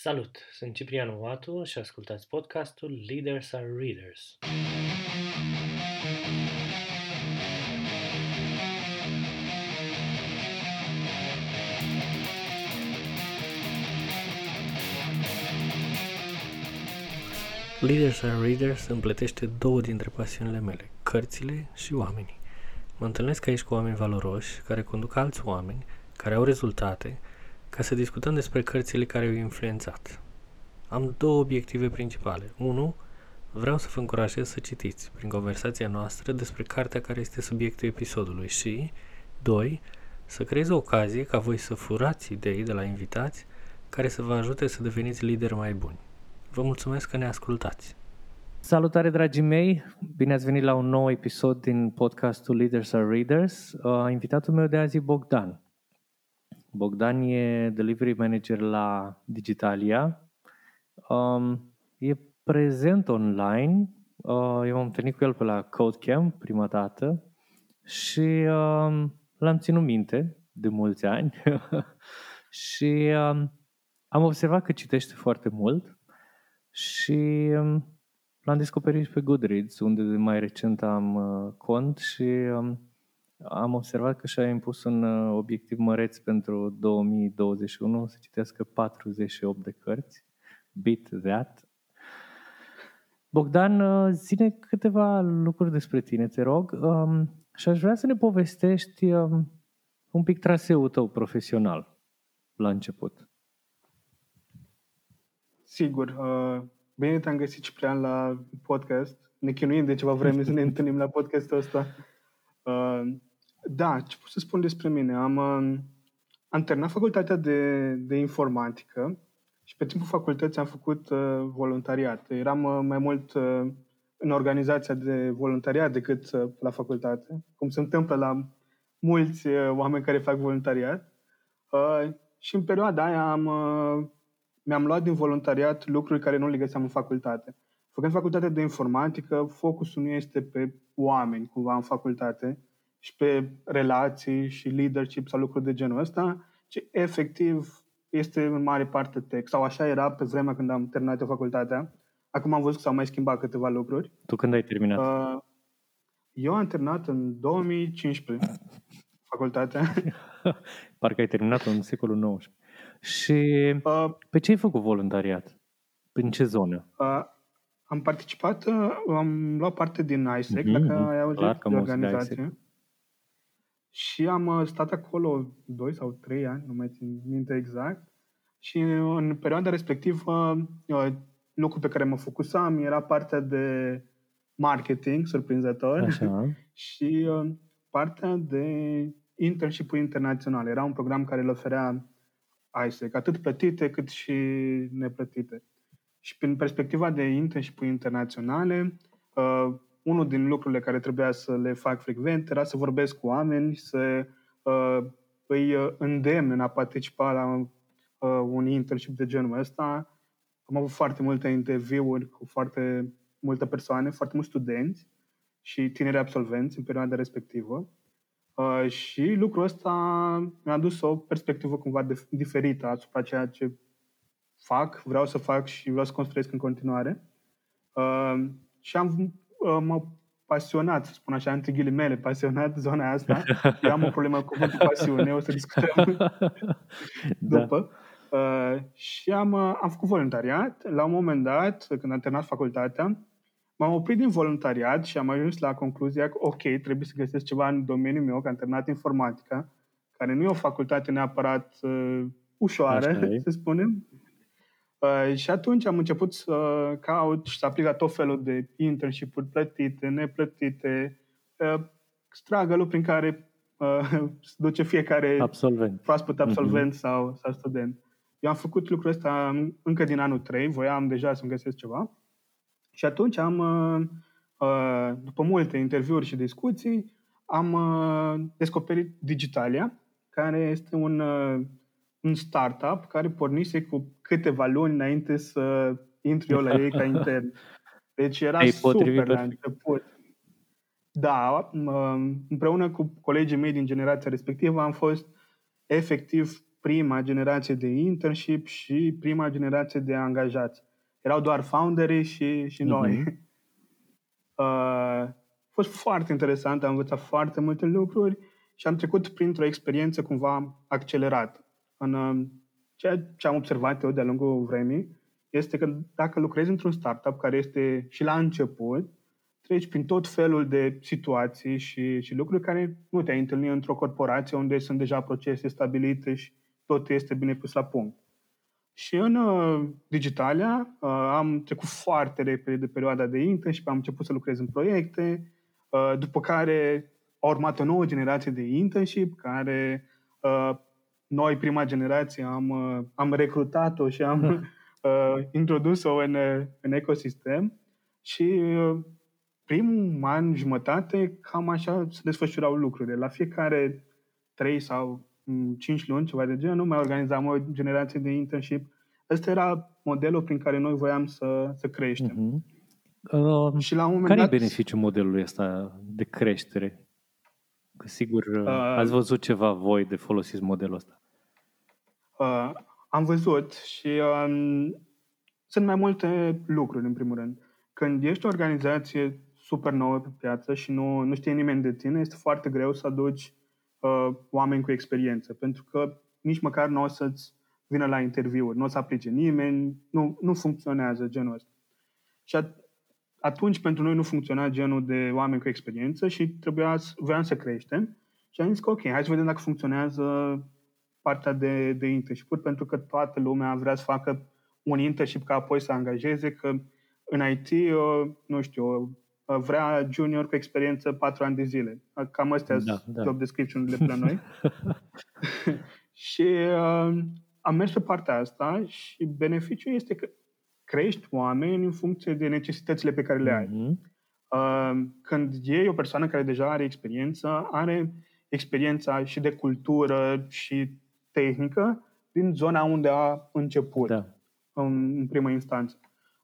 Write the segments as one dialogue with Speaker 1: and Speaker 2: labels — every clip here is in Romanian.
Speaker 1: Salut! Sunt Ciprian Oatu și ascultați podcastul Leaders are Readers. Leaders are Readers împletește două dintre pasiunile mele, cărțile și oamenii. Mă întâlnesc aici cu oameni valoroși, care conduc alți oameni, care au rezultate, ca să discutăm despre cărțile care au influențat. Am două obiective principale. Unu, vreau să vă încurajez să citiți prin conversația noastră despre cartea care este subiectul episodului și, doi, să creez o ocazie ca voi să furați idei de la invitați care să vă ajute să deveniți lideri mai buni. Vă mulțumesc că ne ascultați! Salutare, dragii mei! Bine ați venit la un nou episod din podcastul Leaders are Readers. Uh, invitatul meu de azi e Bogdan. Bogdan e delivery manager la Digitalia. Um, e prezent online. Uh, eu m-am întâlnit cu el pe la Codecamp prima dată și um, l-am ținut minte de mulți ani și um, am observat că citește foarte mult și um, l-am descoperit și pe Goodreads, unde mai recent am uh, cont și um, am observat că și-a impus un uh, obiectiv măreț pentru 2021 să citească 48 de cărți. Beat that. Bogdan, uh, zine câteva lucruri despre tine, te rog, um, și aș vrea să ne povestești um, un pic traseul tău profesional la început.
Speaker 2: Sigur. Uh, bine te-am găsit, Ciprian, la podcast. Ne chinuim de ceva vreme să ne întâlnim la podcastul ăsta. Da, ce pot să spun despre mine? Am, um, am terminat facultatea de, de informatică și pe timpul facultății am făcut uh, voluntariat. Eram uh, mai mult uh, în organizația de voluntariat decât uh, la facultate, cum se întâmplă la mulți uh, oameni care fac voluntariat. Uh, și în perioada aia am, uh, mi-am luat din voluntariat lucruri care nu le găseam în facultate. Făcând facultatea de informatică, focusul nu este pe oameni, cumva, în facultate, și pe relații și leadership sau lucruri de genul ăsta, ci efectiv este în mare parte text. Sau așa era pe vremea când am terminat facultatea. Acum am văzut că s-au mai schimbat câteva lucruri.
Speaker 1: Tu când ai terminat? Uh,
Speaker 2: eu am terminat în 2015 facultatea.
Speaker 1: Parcă ai terminat în secolul XIX. Și uh, pe ce ai făcut voluntariat? În ce zonă? Uh,
Speaker 2: am participat, uh, am luat parte din ISEC, mm-hmm, dacă ai auzit clar de organizație. Și am uh, stat acolo 2 sau 3 ani, nu mai țin minte exact. Și în perioada respectivă, uh, lucrul pe care mă focusam era partea de marketing, surprinzător, Așa. și uh, partea de internship internațional. Era un program care îl oferea ISEC, atât plătite cât și neplătite. Și prin perspectiva de internship internaționale, unul din lucrurile care trebuia să le fac frecvent era să vorbesc cu oameni, să uh, îi uh, îndemn în a participa la uh, un internship de genul ăsta. Am avut foarte multe interviuri cu foarte multe persoane, foarte mulți studenți și tineri absolvenți în perioada respectivă. Uh, și lucrul ăsta mi-a adus o perspectivă cumva de, diferită asupra ceea ce fac, vreau să fac și vreau să construiesc în continuare. Uh, și am Uh, m-a pasionat, să spun așa, între ghilimele, pasionat zona asta. Eu am o problemă cu cuvântul pasiune, o să discutăm da. după. Uh, și am, uh, am făcut voluntariat. La un moment dat, când am terminat facultatea, m-am oprit din voluntariat și am ajuns la concluzia că, ok, trebuie să găsesc ceva în domeniul meu, că am terminat informatica, care nu e o facultate neapărat uh, ușoară, să spunem, Uh, și atunci am început să caut și să aplic la tot felul de internship-uri plătite, neplătite, uh, struggle prin care uh, se duce fiecare
Speaker 1: absolvent.
Speaker 2: proaspăt absolvent mm-hmm. sau, sau student. Eu am făcut lucrul ăsta încă din anul 3, voiam deja să-mi găsesc ceva. Și atunci am, uh, uh, după multe interviuri și discuții, am uh, descoperit Digitalia, care este un uh, un startup care pornise cu câteva luni înainte să intru eu la ei ca intern. Deci era Ei super la început. Da, împreună cu colegii mei din generația respectivă am fost efectiv prima generație de internship și prima generație de angajați. Erau doar founderii și, și noi. Uh-huh. Uh, a fost foarte interesant, am învățat foarte multe lucruri și am trecut printr-o experiență cumva accelerată. În uh, ceea ce am observat eu de-a lungul vremii este că dacă lucrezi într-un startup care este și la început, treci prin tot felul de situații și, și lucruri care nu te-ai întâlnit într-o corporație unde sunt deja procese stabilite și tot este bine pus la punct. Și în uh, Digitalia uh, am trecut foarte repede de perioada de internship, am început să lucrez în proiecte, uh, după care a urmat o nouă generație de internship, care uh, noi, prima generație, am, uh, am recrutat-o și am uh, introdus-o în, în ecosistem și uh, primul an, jumătate, cam așa se desfășurau lucrurile. La fiecare trei sau cinci luni, ceva de genul, mai organizam o generație de internship. Ăsta era modelul prin care noi voiam să, să creștem. Uh-huh.
Speaker 3: Uh, și la un moment care dat... e beneficiul modelului ăsta de creștere? Că sigur uh, ați văzut ceva voi de folosiți modelul ăsta.
Speaker 2: Uh, am văzut și uh, sunt mai multe lucruri, în primul rând. Când ești o organizație super nouă pe piață și nu, nu știe nimeni de tine, este foarte greu să aduci uh, oameni cu experiență, pentru că nici măcar nu o să-ți vină la interviuri, nu o să aplice nimeni, nu, nu funcționează genul ăsta. Și atunci pentru noi nu funcționa genul de oameni cu experiență și trebuia, voiam să creștem și am zis că ok, hai să vedem dacă funcționează partea de, de internship pentru că toată lumea vrea să facă un internship ca apoi să angajeze, că în IT, uh, nu știu, vrea junior cu experiență 4 ani de zile. Cam astea da, sunt da. job description-urile pe la noi. și uh, am mers pe partea asta și beneficiul este că crești oameni în funcție de necesitățile pe care le ai. Mm-hmm. Uh, când e o persoană care deja are experiență, are experiența și de cultură și tehnică din zona unde a început da. în, în primă instanță.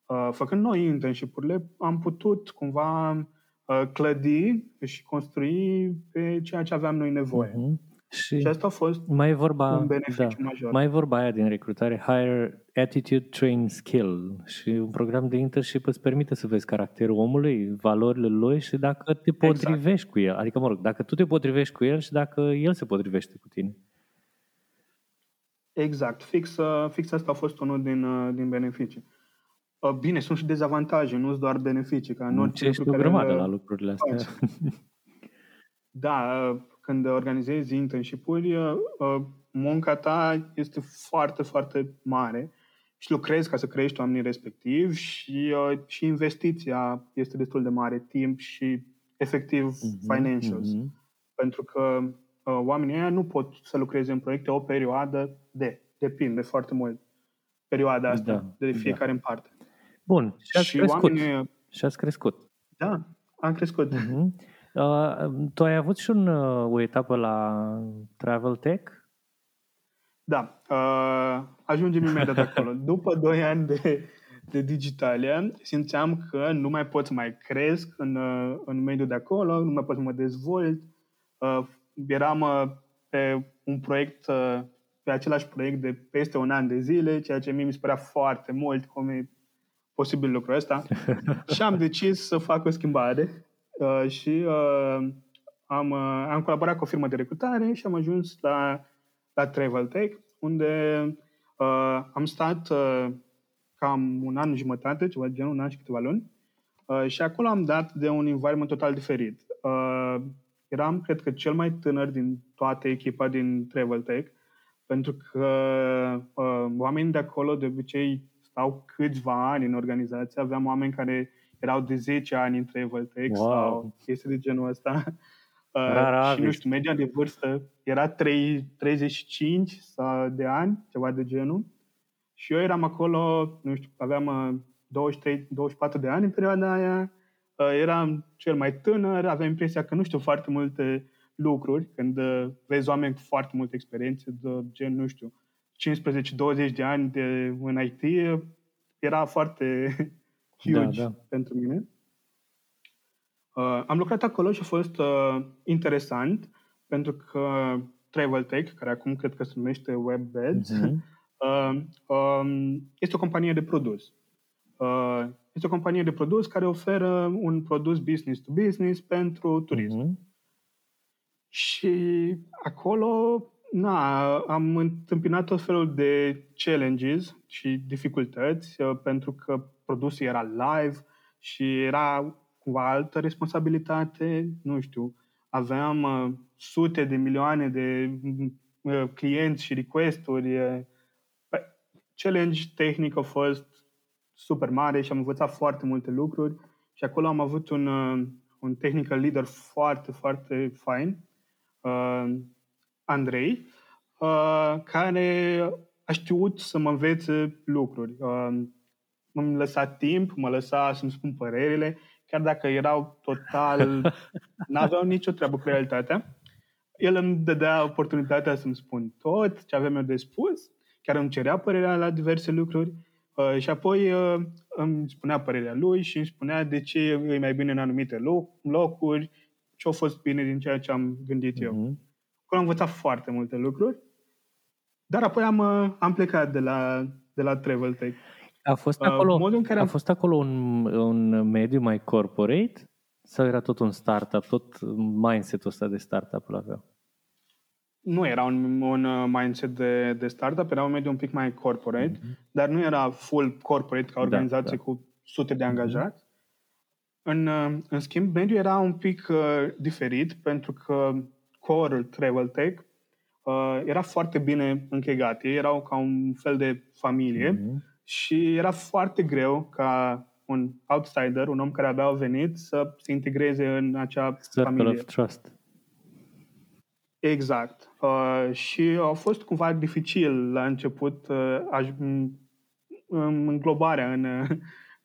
Speaker 2: Uh, făcând noi internship-urile, am putut cumva uh, clădi și construi pe ceea ce aveam noi nevoie. Uh-huh. Și, și asta a fost mai vorba, un beneficiu da, major.
Speaker 3: Mai vorba aia din recrutare, Hire Attitude Train Skill și un program de internship îți permite să vezi caracterul omului, valorile lui și dacă te exact. potrivești exact. cu el. Adică, mă rog, dacă tu te potrivești cu el și dacă el se potrivește cu tine.
Speaker 2: Exact. Fix, uh, fix asta a fost unul din, din beneficii. Bine, sunt și dezavantaje, nu sunt doar beneficii. Ca în
Speaker 3: orice ești o grămadă la lucrurile astea.
Speaker 2: Da, când organizezi internship-uri, munca ta este foarte, foarte mare și lucrezi ca să crești oamenii respectiv și, și investiția este destul de mare, timp și efectiv uh-huh, financials. Uh-huh. Pentru că oamenii ăia nu pot să lucreze în proiecte o perioadă de, depinde foarte mult perioada asta da, de fiecare da. în parte.
Speaker 3: Bun, și ați și crescut. Oamenii... Și ați crescut.
Speaker 2: Da, am crescut. Uh-huh.
Speaker 3: Uh, tu ai avut și un, uh, o etapă la Travel Tech?
Speaker 2: Da, uh, ajungem imediat acolo. După 2 ani de, de digitalia, simțeam că nu mai pot să mai cresc în, uh, în mediul de acolo, nu mai pot să mă dezvolt. Uh, eram uh, pe un proiect, uh, pe același proiect de peste un an de zile, ceea ce mie mi se părea foarte mult, cum e posibil lucrul ăsta și am decis să fac o schimbare uh, și uh, am, uh, am colaborat cu o firmă de recrutare și am ajuns la, la Travel Tech, unde uh, am stat uh, cam un an jumătate, ceva de genul, un an și câteva luni, uh, și acolo am dat de un environment total diferit. Uh, eram, cred că, cel mai tânăr din toată echipa din Travel Tech, pentru că uh, oamenii de acolo de obicei stau câțiva ani în organizație. Aveam oameni care erau de 10 ani în Traveltech wow. sau chestii de genul ăsta. Uh, și nu știu, media de vârstă era 3, 35 sau de ani, ceva de genul. Și eu eram acolo, nu știu, aveam 23, uh, 24 de ani în perioada aia. Uh, eram cel mai tânăr, aveam impresia că nu știu foarte multe lucruri când uh, vezi oameni cu foarte multe experiențe, de gen, nu știu, 15-20 de ani de, în IT era foarte huge da, da. pentru mine. Uh, am lucrat acolo și a fost uh, interesant pentru că Travel Tech, care acum cred că se numește WebBeds. Uh-huh. Uh, um, este o companie de produs. Uh, este o companie de produs care oferă un produs business to business pentru turism. Uh-huh. Și acolo na, am întâmpinat tot felul de challenges și dificultăți uh, pentru că produsul era live și era cu altă responsabilitate, nu știu, aveam uh, sute de milioane de uh, clienți și request-uri. Uh, challenge tehnic a fost super mare și am învățat foarte multe lucruri și acolo am avut un, uh, un technical leader foarte, foarte fain, uh, Andrei, uh, care a știut să mă învețe lucruri. Uh, m-a lăsat timp, mă lăsa să-mi spun părerile, chiar dacă erau total... n-aveau nicio treabă cu realitatea. El îmi dădea oportunitatea să-mi spun tot ce aveam eu de spus, chiar îmi cerea părerea la diverse lucruri uh, și apoi uh, îmi spunea părerea lui și îmi spunea de ce e mai bine în anumite loc, locuri, ce a fost bine din ceea ce am gândit eu. Uh-huh. Acolo am învățat foarte multe lucruri, dar apoi am, uh, am plecat de la, de la Travel Tech.
Speaker 3: A fost uh, acolo, modul în care am... a fost acolo un, un mediu mai corporate sau era tot un startup, tot mindset-ul ăsta de startup îl avea?
Speaker 2: Nu era un, un uh, mindset de, de startup, era un mediu un pic mai corporate, mm-hmm. dar nu era full corporate ca da, organizație da, da. cu sute de mhm. angajați. Mm-hmm. În, uh, în schimb, mediul era un pic uh, diferit pentru că core Travel Tech uh, era foarte bine închegat. Ei erau ca un fel de familie mm-hmm și era foarte greu ca un outsider, un om care abia a venit, să se integreze în acea Circle familie. of
Speaker 3: trust.
Speaker 2: Exact. Uh, și a fost cumva dificil la început uh, aj- înglobarea în,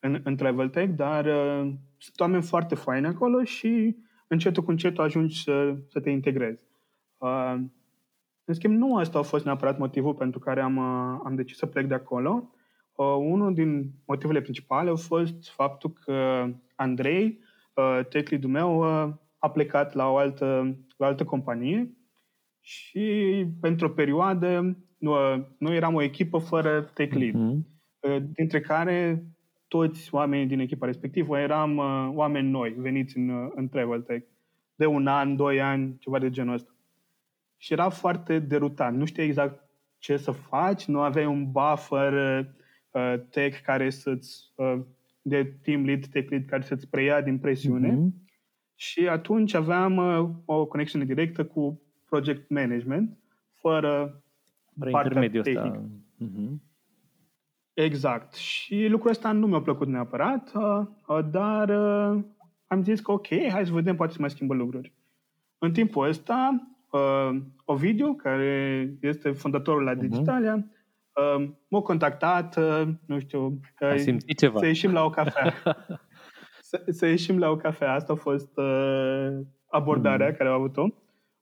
Speaker 2: în, în Travel Tech, dar uh, sunt oameni foarte faini acolo și încetul cu încetul ajungi să, să te integrezi. Uh, în schimb, nu asta a fost neapărat motivul pentru care am, uh, am decis să plec de acolo, Uh, unul din motivele principale a fost faptul că Andrei, uh, tech lead meu, uh, a plecat la o altă, la o altă companie și pentru o perioadă noi, noi eram o echipă fără tech lead, uh-huh. dintre care toți oamenii din echipa respectivă eram uh, oameni noi, veniți în, în Travel Tech, de un an, doi ani, ceva de genul ăsta. Și era foarte derutant. Nu știi exact ce să faci, nu aveai un buffer uh, tech care să-ți, uh, de team lead, tech lead care să-ți preia din presiune. Mm-hmm. Și atunci aveam uh, o conexiune directă cu project management, fără
Speaker 3: Fără partea tehnică. Mm-hmm.
Speaker 2: Exact. Și lucrul ăsta nu mi-a plăcut neapărat, uh, uh, dar uh, am zis că ok, hai să vedem, poate să mai schimbă lucruri. În timpul ăsta, uh, Ovidiu, care este fondatorul la mhm. Digitalia, uh-huh uh, m-a contactat, uh, nu știu,
Speaker 3: uh, simțit ceva.
Speaker 2: să ieșim la o cafea. să, să ieșim la o cafea. Asta a fost uh, abordarea mm. care au avut-o.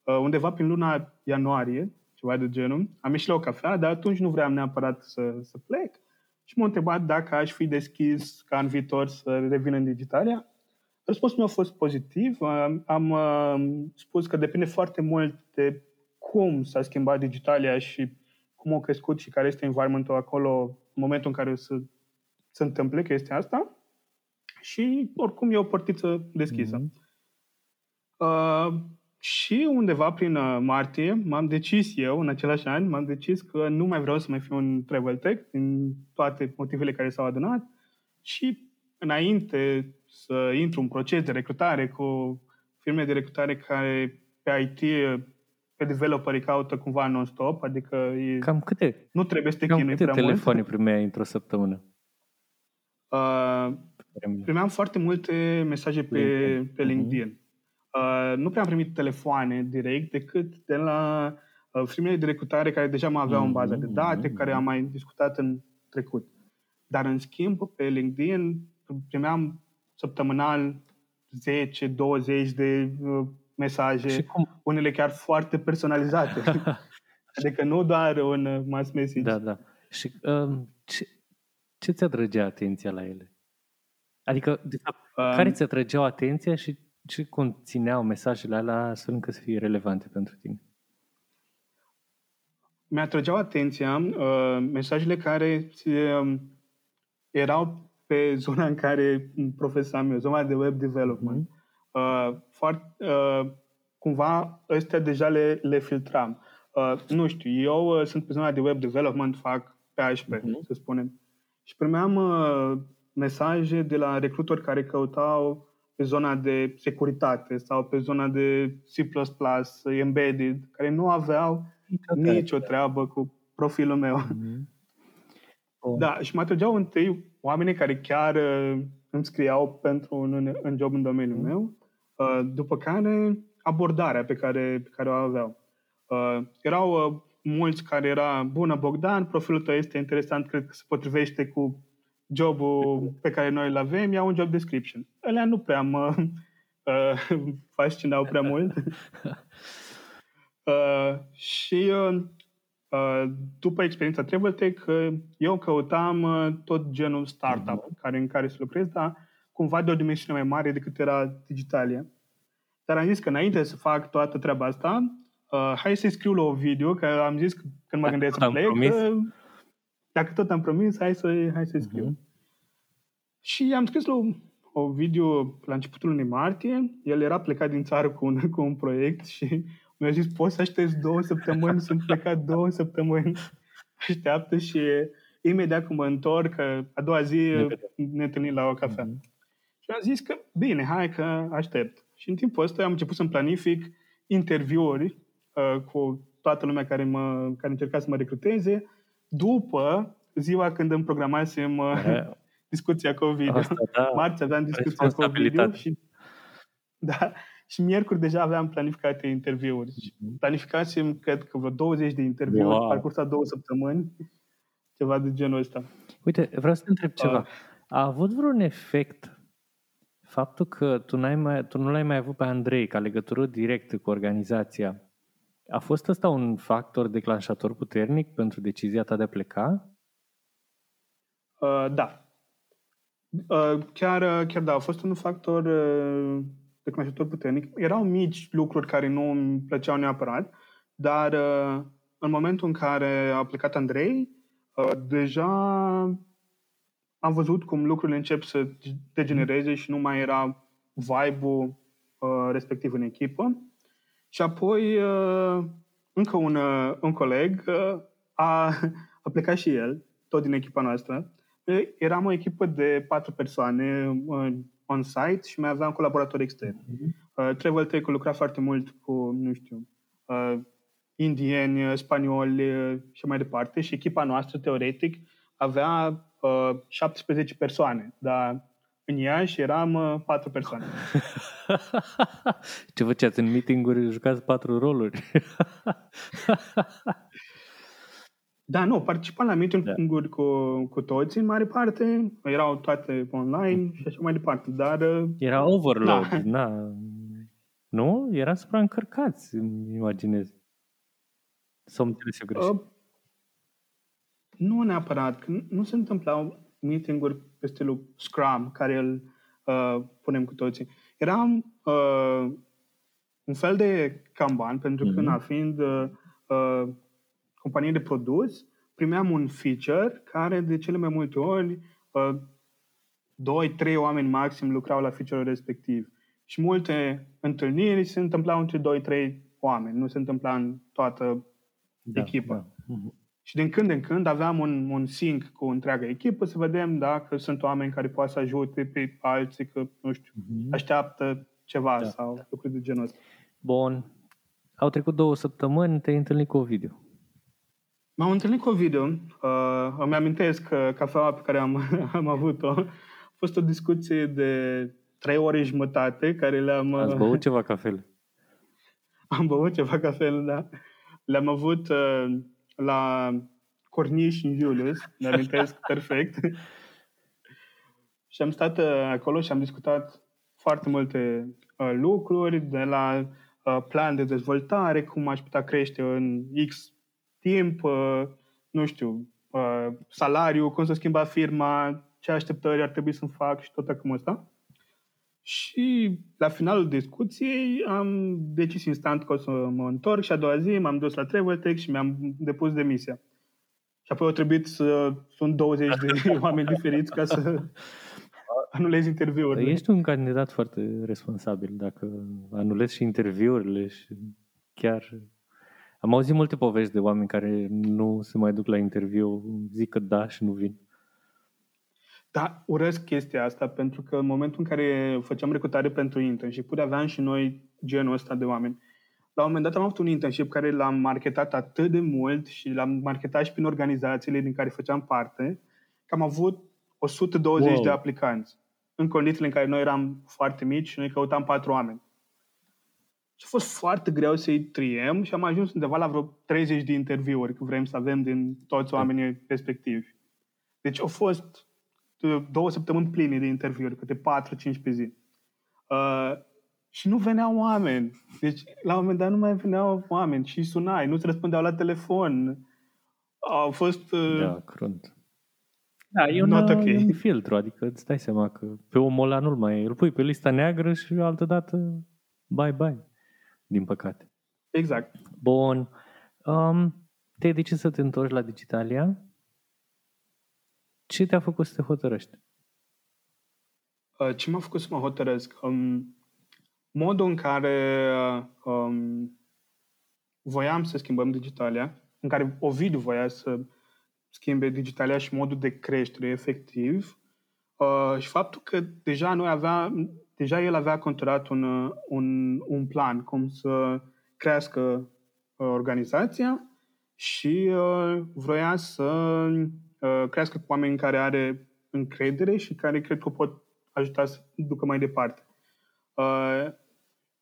Speaker 2: Uh, undeva prin luna ianuarie, ceva de genul. Am ieșit la o cafea, dar atunci nu vreau neapărat să, să plec. Și m-a întrebat dacă aș fi deschis ca în viitor să revin în Digitalia. Răspunsul meu a fost pozitiv. Am, am uh, spus că depinde foarte mult de cum s-a schimbat Digitalia și cum au crescut și care este environmentul acolo în momentul în care o să se întâmple chestia asta. Și oricum e o portiță deschisă. Mm-hmm. Uh, și undeva prin uh, martie m-am decis eu, în același an, m-am decis că nu mai vreau să mai fiu un travel tech din toate motivele care s-au adunat și înainte să intru în proces de recrutare cu firme de recrutare care pe IT pe developerii caută cumva non-stop, adică e,
Speaker 3: Cam câte,
Speaker 2: nu trebuie să te
Speaker 3: cam
Speaker 2: chinui
Speaker 3: câte prea telefoane mult. primeai într-o săptămână?
Speaker 2: Uh, primeam foarte multe mesaje pe, LinkedIn. pe mhm. LinkedIn. Uh, nu prea am primit telefoane direct, decât de la uh, firmele de recrutare care deja mă aveau mm-hmm. în baza de date, mm-hmm. care am mai discutat în trecut. Dar, în schimb, pe LinkedIn primeam săptămânal 10-20 de uh, mesaje, și cum? unele chiar foarte personalizate. adică nu doar un mass message.
Speaker 3: Da, da. Și um, ce, ce ți atrăgea atenția la ele? Adică, de fapt, um, care ți atrăgeau atenția și ce conțineau mesajele alea astfel încât să fie relevante pentru tine?
Speaker 2: mi-atrăgeau atenția uh, mesajele care uh, erau pe zona în care profesam eu, zona de web development. Mm-hmm. Uh, foarte, uh, cumva ăstea deja le, le filtram. Uh, nu știu, eu uh, sunt pe zona de web development, fac PHP, mm-hmm. să spunem. Și primeam uh, mesaje de la recrutori care căutau pe zona de securitate sau pe zona de C++, embedded, care nu aveau nicio, nicio treabă cu profilul meu. Mm-hmm. Oh. Da, și mă atrăgeau întâi oamenii care chiar uh, îmi scriau pentru un, un job în domeniul mm-hmm. meu, uh, după care abordarea pe care, pe care o aveau. Uh, erau uh, mulți care era, bună Bogdan, profilul tău este interesant, cred că se potrivește cu jobul pe care noi îl avem, iau un job description. Alea nu prea mă uh, fascinau prea mult. uh, și uh, uh, după experiența Traveltech, uh, eu căutam uh, tot genul startup uh-huh. care, în care să lucrez, dar cumva de o dimensiune mai mare decât era Digitalia. Dar am zis că înainte să fac toată treaba asta, uh, hai să-i scriu la o video, că am zis că când mă gândesc să plec, uh, dacă tot am promis, hai, să, hai să-i scriu. Uh-huh. Și am scris la o video la începutul lunii martie, el era plecat din țară cu un, cu un proiect și mi-a zis, poți să aștepți două săptămâni, sunt plecat două săptămâni, așteaptă și imediat când mă întorc, a doua zi ne întâlnim la o cafea. Mm-hmm. Și am zis că, bine, hai că aștept. Și în timpul ăsta am început să-mi planific interviuri uh, cu toată lumea care, mă, care încerca să mă recruteze, după ziua când îmi programasem uh, discuția cu video. Asta, da. Marți aveam discuția cu video și, da, și miercuri deja aveam planificate interviuri. Mm-hmm. Planificasem, cred că vreo 20 de interviuri, wow. parcursa două săptămâni, ceva de genul ăsta.
Speaker 3: Uite, vreau să te întreb ceva. Uh. A avut vreun efect faptul că tu, n-ai mai, tu nu l-ai mai avut pe Andrei ca legătură directă cu organizația? A fost ăsta un factor declanșator puternic pentru decizia ta de a pleca?
Speaker 2: Uh, da. Uh, chiar, chiar da, a fost un factor uh, declanșator puternic. Erau mici lucruri care nu îmi plăceau neapărat, dar uh, în momentul în care a plecat Andrei, uh, deja am văzut cum lucrurile încep să degenereze și nu mai era vibe-ul uh, respectiv în echipă. Și apoi uh, încă un, uh, un coleg uh, a, a plecat și el, tot din echipa noastră. Eram o echipă de patru persoane uh, on-site și mai aveam colaboratori externi. Uh-huh. Uh, Travel lucra foarte mult cu, nu știu, uh, indieni, spanioli uh, și mai departe și echipa noastră, teoretic, avea uh, 17 persoane, dar în Iași eram uh, 4 persoane.
Speaker 3: Ce făceați în meeting-uri? Jucați patru roluri?
Speaker 2: Da, nu, participam la meeting-uri da. cu, cu toți, în mare parte, erau toate online și așa mai departe, dar... Uh,
Speaker 3: Era overload, da. na. Nu? Era supraîncărcați, îmi imaginez. Sau îmi înțeles eu greșit? Uh,
Speaker 2: nu neapărat, că nu se întâmplau meeting-uri pe stilul Scrum, care îl uh, punem cu toții. Era uh, un fel de Kanban, pentru mm-hmm. că, mhm. na, fiind uh, uh, companie de produs, primeam un feature care de cele mai multe ori uh, doi, trei oameni maxim lucrau la feature-ul respectiv. Și multe întâlniri se întâmplau între doi, trei oameni, nu se întâmpla în toată da, echipa. Da. Uh-huh. Și din când în când aveam un, un sync cu întreaga echipă să vedem dacă sunt oameni care poate să ajute pe alții, că, nu știu, uh-huh. așteaptă ceva da, sau da. lucruri de genul ăsta.
Speaker 3: Bun. Au trecut două săptămâni, te-ai întâlnit cu video.
Speaker 2: M-am întâlnit cu Ovidiu. Uh, îmi amintesc că cafeaua pe care am, am avut-o a fost o discuție de trei ore jumătate care le-am...
Speaker 3: Ați băut uh, ceva cafele?
Speaker 2: Am băut ceva cafele, da. Le-am avut uh, la Corniș în Julius, mi amintesc perfect. și am stat uh, acolo și am discutat foarte multe uh, lucruri, de la uh, plan de dezvoltare, cum aș putea crește în X timp, uh, nu știu, uh, salariu, cum să schimba firma, ce așteptări ar trebui să-mi fac și tot acum ăsta. Și la finalul discuției am decis instant că o să mă întorc și a doua zi m-am dus la Traveltech și mi-am depus demisia. Și apoi au trebuit să sunt 20 de oameni diferiți ca să anulez interviurile.
Speaker 1: Ești un candidat foarte responsabil dacă anulezi și interviurile și chiar... Am auzit multe povești de oameni care nu se mai duc la interviu, zic că da și nu vin.
Speaker 2: Da, urăsc chestia asta pentru că în momentul în care făceam recrutare pentru internship aveam și noi genul ăsta de oameni. La un moment dat am avut un internship care l-am marketat atât de mult și l-am marketat și prin organizațiile din care făceam parte, că am avut 120 wow. de aplicanți în condițiile în care noi eram foarte mici și noi căutam patru oameni. Și a fost foarte greu să-i triem și am ajuns undeva la vreo 30 de interviuri, că vrem să avem din toți oamenii respectivi. Deci au fost două săptămâni pline de interviuri, câte 4-5 pe zi. Uh, și nu veneau oameni. Deci, la un moment dat nu mai veneau oameni și sunai, nu-ți răspundeau la telefon. Au fost... Uh,
Speaker 1: da, crunt. Da, e un, okay. un filtru, adică îți dai seama că pe omul ăla nu-l mai... Îl pui pe lista neagră și altă dată bye-bye, din păcate.
Speaker 2: Exact.
Speaker 1: Bun. Um, te-ai decis să te întorci la Digitalia? Ce te-a făcut să te hotărăști?
Speaker 2: Uh, ce m-a făcut să mă hotărăsc? Um, modul în care um, voiam să schimbăm Digitalia, în care Ovidiu voia să schimbe Digitalia și modul de creștere efectiv uh, și faptul că deja noi avea, deja el avea conturat un, un, un plan cum să crească uh, organizația și uh, vroia să uh, crească cu oameni care are încredere și care cred că pot ajuta să ducă mai departe. Uh,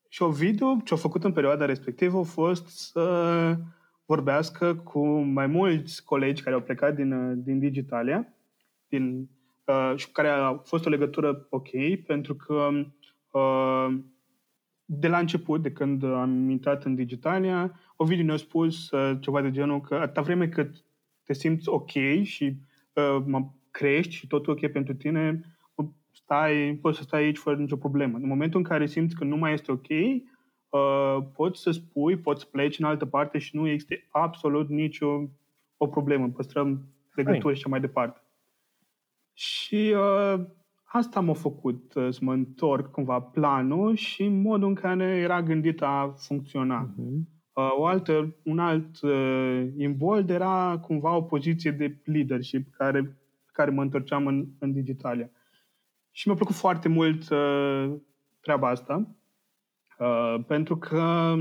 Speaker 2: și o video ce a făcut în perioada respectivă a fost să vorbească cu mai mulți colegi care au plecat din, din Digitalia din, uh, și cu care a fost o legătură ok, pentru că uh, de la început, de când am intrat în Digitalia, Ovidiu ne-a spus uh, ceva de genul că atâta vreme cât te simți ok și uh, mă crești și totul ok pentru tine, stai, poți să stai aici fără nicio problemă. În momentul în care simți că nu mai este ok, uh, poți să spui, poți să pleci în altă parte și nu este absolut nicio o problemă. Păstrăm legături și mai departe. Și uh, asta m-a făcut uh, să mă întorc cumva planul și modul în care era gândit a funcționa. Uh-huh. Uh, o altă, un alt uh, imbold era cumva o poziție de leadership care, care mă întorceam în, în Digitalia. Și mi-a plăcut foarte mult uh, treaba asta, uh, pentru că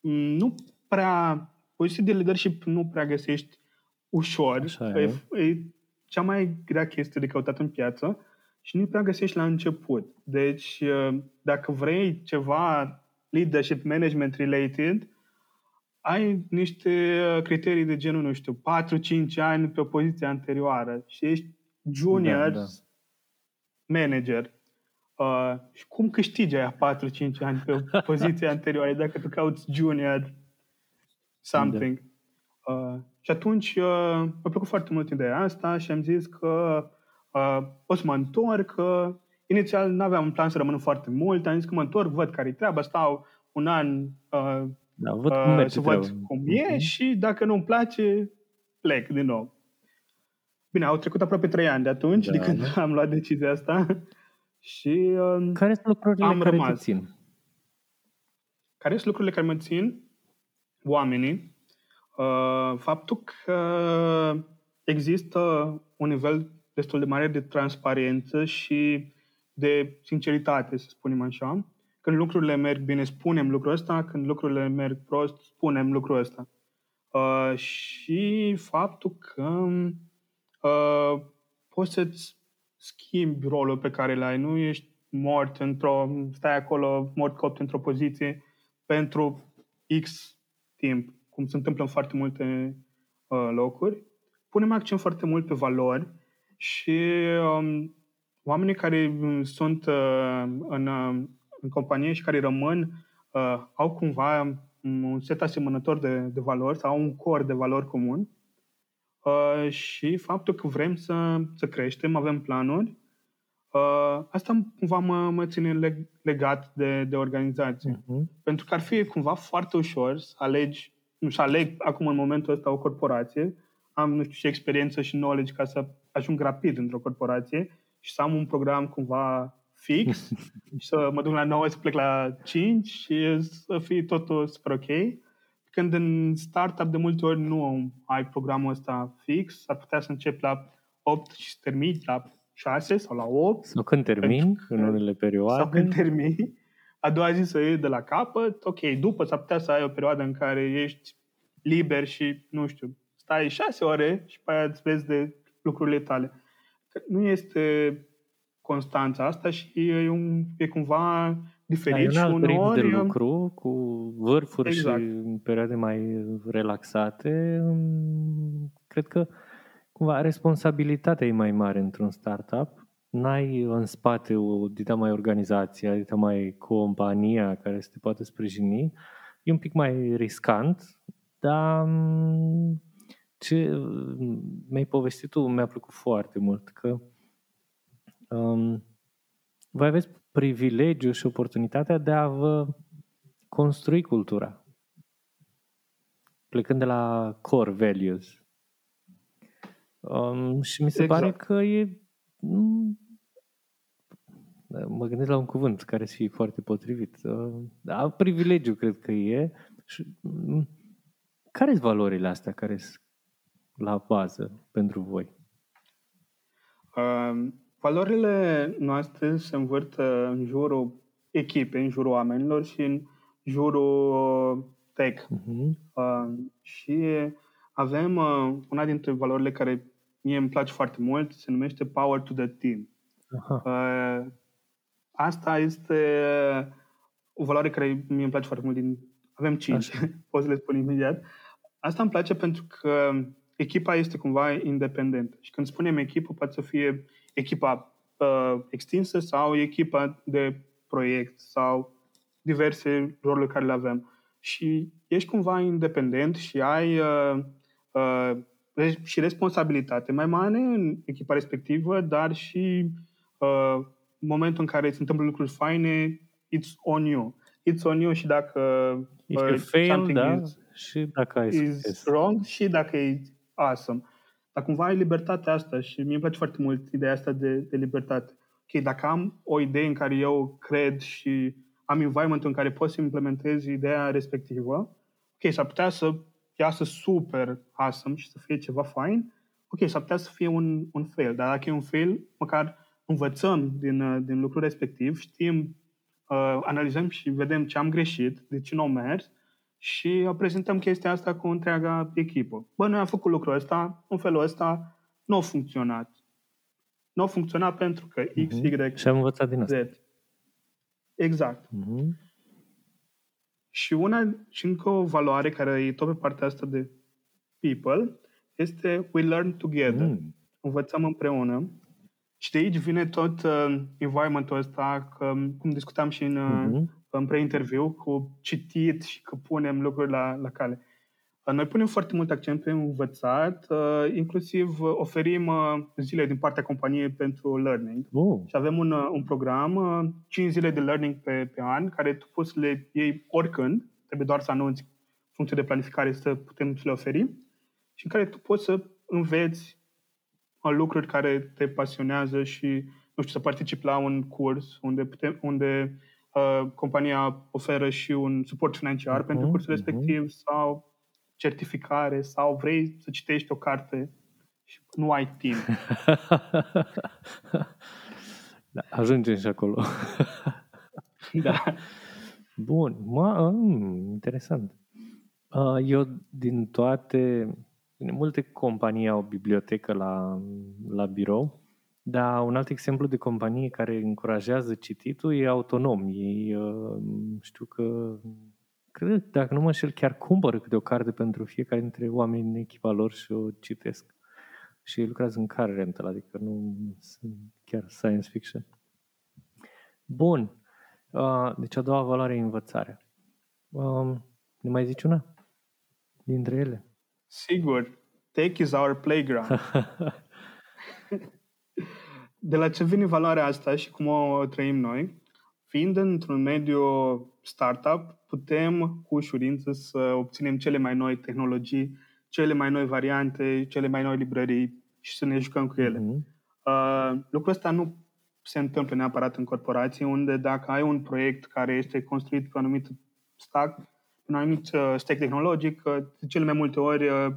Speaker 2: mm, nu prea, poziția de leadership nu prea găsești ușor. Așa e. E, e cea mai grea chestie de căutat în piață și nu prea găsești la început. Deci, uh, dacă vrei ceva leadership management related, ai niște uh, criterii de genul, nu știu, 4-5 ani pe o poziție anterioară și ești junior da, da manager uh, și cum câștigi aia 4-5 ani pe o poziție anterioară dacă tu cauți junior something. Da. Uh, și atunci uh, mi-a plăcut foarte mult ideea asta și am zis că uh, o să mă întorc. Că inițial nu aveam un plan să rămân foarte mult, am zis că mă întorc, văd care-i treaba, stau un an uh,
Speaker 1: da, văd cum uh,
Speaker 2: să văd cum e uh-huh. și dacă nu-mi place, plec din nou. Bine, au trecut aproape trei ani de atunci, da, de când da. am luat decizia asta. și uh,
Speaker 1: Care sunt lucrurile am care rămas. te țin?
Speaker 2: Care sunt lucrurile care mă țin? Oamenii. Uh, faptul că există un nivel destul de mare de transparență și de sinceritate, să spunem așa. Când lucrurile merg bine, spunem lucrul ăsta, când lucrurile merg prost, spunem lucrul ăsta. Uh, și faptul că uh, poți să-ți schimbi rolul pe care l-ai. Nu ești mort într-o, stai acolo mort copt într-o poziție pentru X timp, cum se întâmplă în foarte multe uh, locuri. Punem accent foarte mult pe valori și um, oamenii care sunt uh, în, uh, în companie și care rămân uh, au cumva un set asemănător de, de valori sau un cor de valori comun Uh, și faptul că vrem să, să creștem, avem planuri Uh, asta cumva mă, mă ține legat de, de organizație. Uh-huh. Pentru că ar fi cumva foarte ușor să alegi, nu să aleg acum în momentul ăsta o corporație, am, nu știu, și experiență și knowledge ca să ajung rapid într-o corporație și să am un program cumva fix și să mă duc la 9, să plec la 5 și să fie totul super ok. Când în startup de multe ori nu ai programul ăsta fix, ar putea să începi la 8 și să termini la 6 sau la 8.
Speaker 1: Sau când termin, în unele perioade.
Speaker 2: Sau când termin. A doua zi să iei de la capăt. Ok, după s-ar putea să ai o perioadă în care ești liber și, nu știu, stai 6 ore și pe aia îți vezi de lucrurile tale. Nu este constanța asta și e, un, e cumva diferit.
Speaker 1: Da, e un alt ritm de lucru cu vârfuri exact. și perioade mai relaxate. Cred că cumva responsabilitatea e mai mare într-un startup. N-ai în spate o dita mai organizație, dita mai compania care să te poate sprijini. E un pic mai riscant, dar ce mi-ai povestit tu mi-a plăcut foarte mult, că um, voi aveți privilegiu și oportunitatea de a vă construi cultura. Plecând de la core values. Um, și mi se exact. pare că e... Mm, mă gândesc la un cuvânt care să fie foarte potrivit. Uh, da, privilegiu cred că e. Și, mm, care sunt valorile astea care sunt la bază pentru voi?
Speaker 2: Uh, Valorile noastre se învârt în jurul echipei, în jurul oamenilor și în jurul tech. Uh-huh. Uh, și avem uh, una dintre valorile care mie îmi place foarte mult, se numește Power to the Team. Uh-huh. Uh, asta este o valoare care mie îmi place foarte mult. Din, avem cinci, pot să le spun imediat. Asta îmi place pentru că echipa este cumva independentă. Și când spunem echipă, poate să fie echipa uh, extinsă sau echipa de proiect sau diverse roluri care le avem. Și ești cumva independent și ai uh, uh, și responsabilitate mai mare în echipa respectivă, dar și uh, momentul în care se întâmplă lucruri faine, it's on you. It's on you și dacă
Speaker 1: uh, fail, da, is, și dacă ai
Speaker 2: is wrong și dacă e awesome. Dar cumva ai libertatea asta și mi-e place foarte mult ideea asta de, de libertate. Ok, dacă am o idee în care eu cred și am environment în care pot să implementez ideea respectivă, ok, s-ar putea să iasă super awesome și să fie ceva fain, ok, s-ar putea să fie un, un fail, dar dacă e un fail, măcar învățăm din, din lucrul respectiv, știm, uh, analizăm și vedem ce am greșit, de ce nu au mers și prezentăm chestia asta cu întreaga echipă. Bă, noi am făcut lucrul ăsta, în felul ăsta nu a funcționat. Nu a funcționat pentru că X, uh-huh. Y,
Speaker 1: Și am învățat din asta. Z.
Speaker 2: Exact. Uh-huh. Și una, și încă o valoare care e tot pe partea asta de people, este we learn together. Mm. Învățăm împreună. Și de aici vine tot uh, environmentul ăsta, că, cum discutam și în, uh-huh în pre-interviu cu citit și că punem lucruri la, la cale. Uh, noi punem foarte mult accent pe învățat, uh, inclusiv oferim uh, zile din partea companiei pentru learning. Oh. Și avem un, un program, 5 zile de learning pe, pe an, care tu poți să le iei oricând, trebuie doar să anunți funcție de planificare să putem să le oferim, și în care tu poți să înveți lucruri care te pasionează și, nu știu, să participi la un curs unde, putem, unde uh, compania oferă și un suport financiar uh-huh, pentru cursul uh-huh. respectiv sau certificare sau vrei să citești o carte și nu ai timp.
Speaker 1: da, ajungem și acolo.
Speaker 2: da.
Speaker 1: Bun, mă, mm, interesant. Uh, eu din toate, multe companii au bibliotecă la, la birou da, un alt exemplu de companie care încurajează cititul e autonom. Ei uh, știu că, cred, dacă nu mă înșel, chiar cumpără câte o carte pentru fiecare dintre oameni în echipa lor și o citesc. Și ei lucrează în car rental, adică nu sunt chiar science fiction. Bun. Uh, deci a doua valoare e învățarea. Um, ne mai zici una dintre ele?
Speaker 2: Sigur. Tech is our playground. de la ce vine valoarea asta și cum o trăim noi, fiind într-un mediu startup, putem cu ușurință să obținem cele mai noi tehnologii, cele mai noi variante, cele mai noi librării și să ne jucăm cu ele. Mm-hmm. Uh, lucrul ăsta nu se întâmplă neapărat în corporații, unde dacă ai un proiect care este construit pe un anumit stack, pe un anumit uh, stack tehnologic, uh, de cele mai multe ori uh,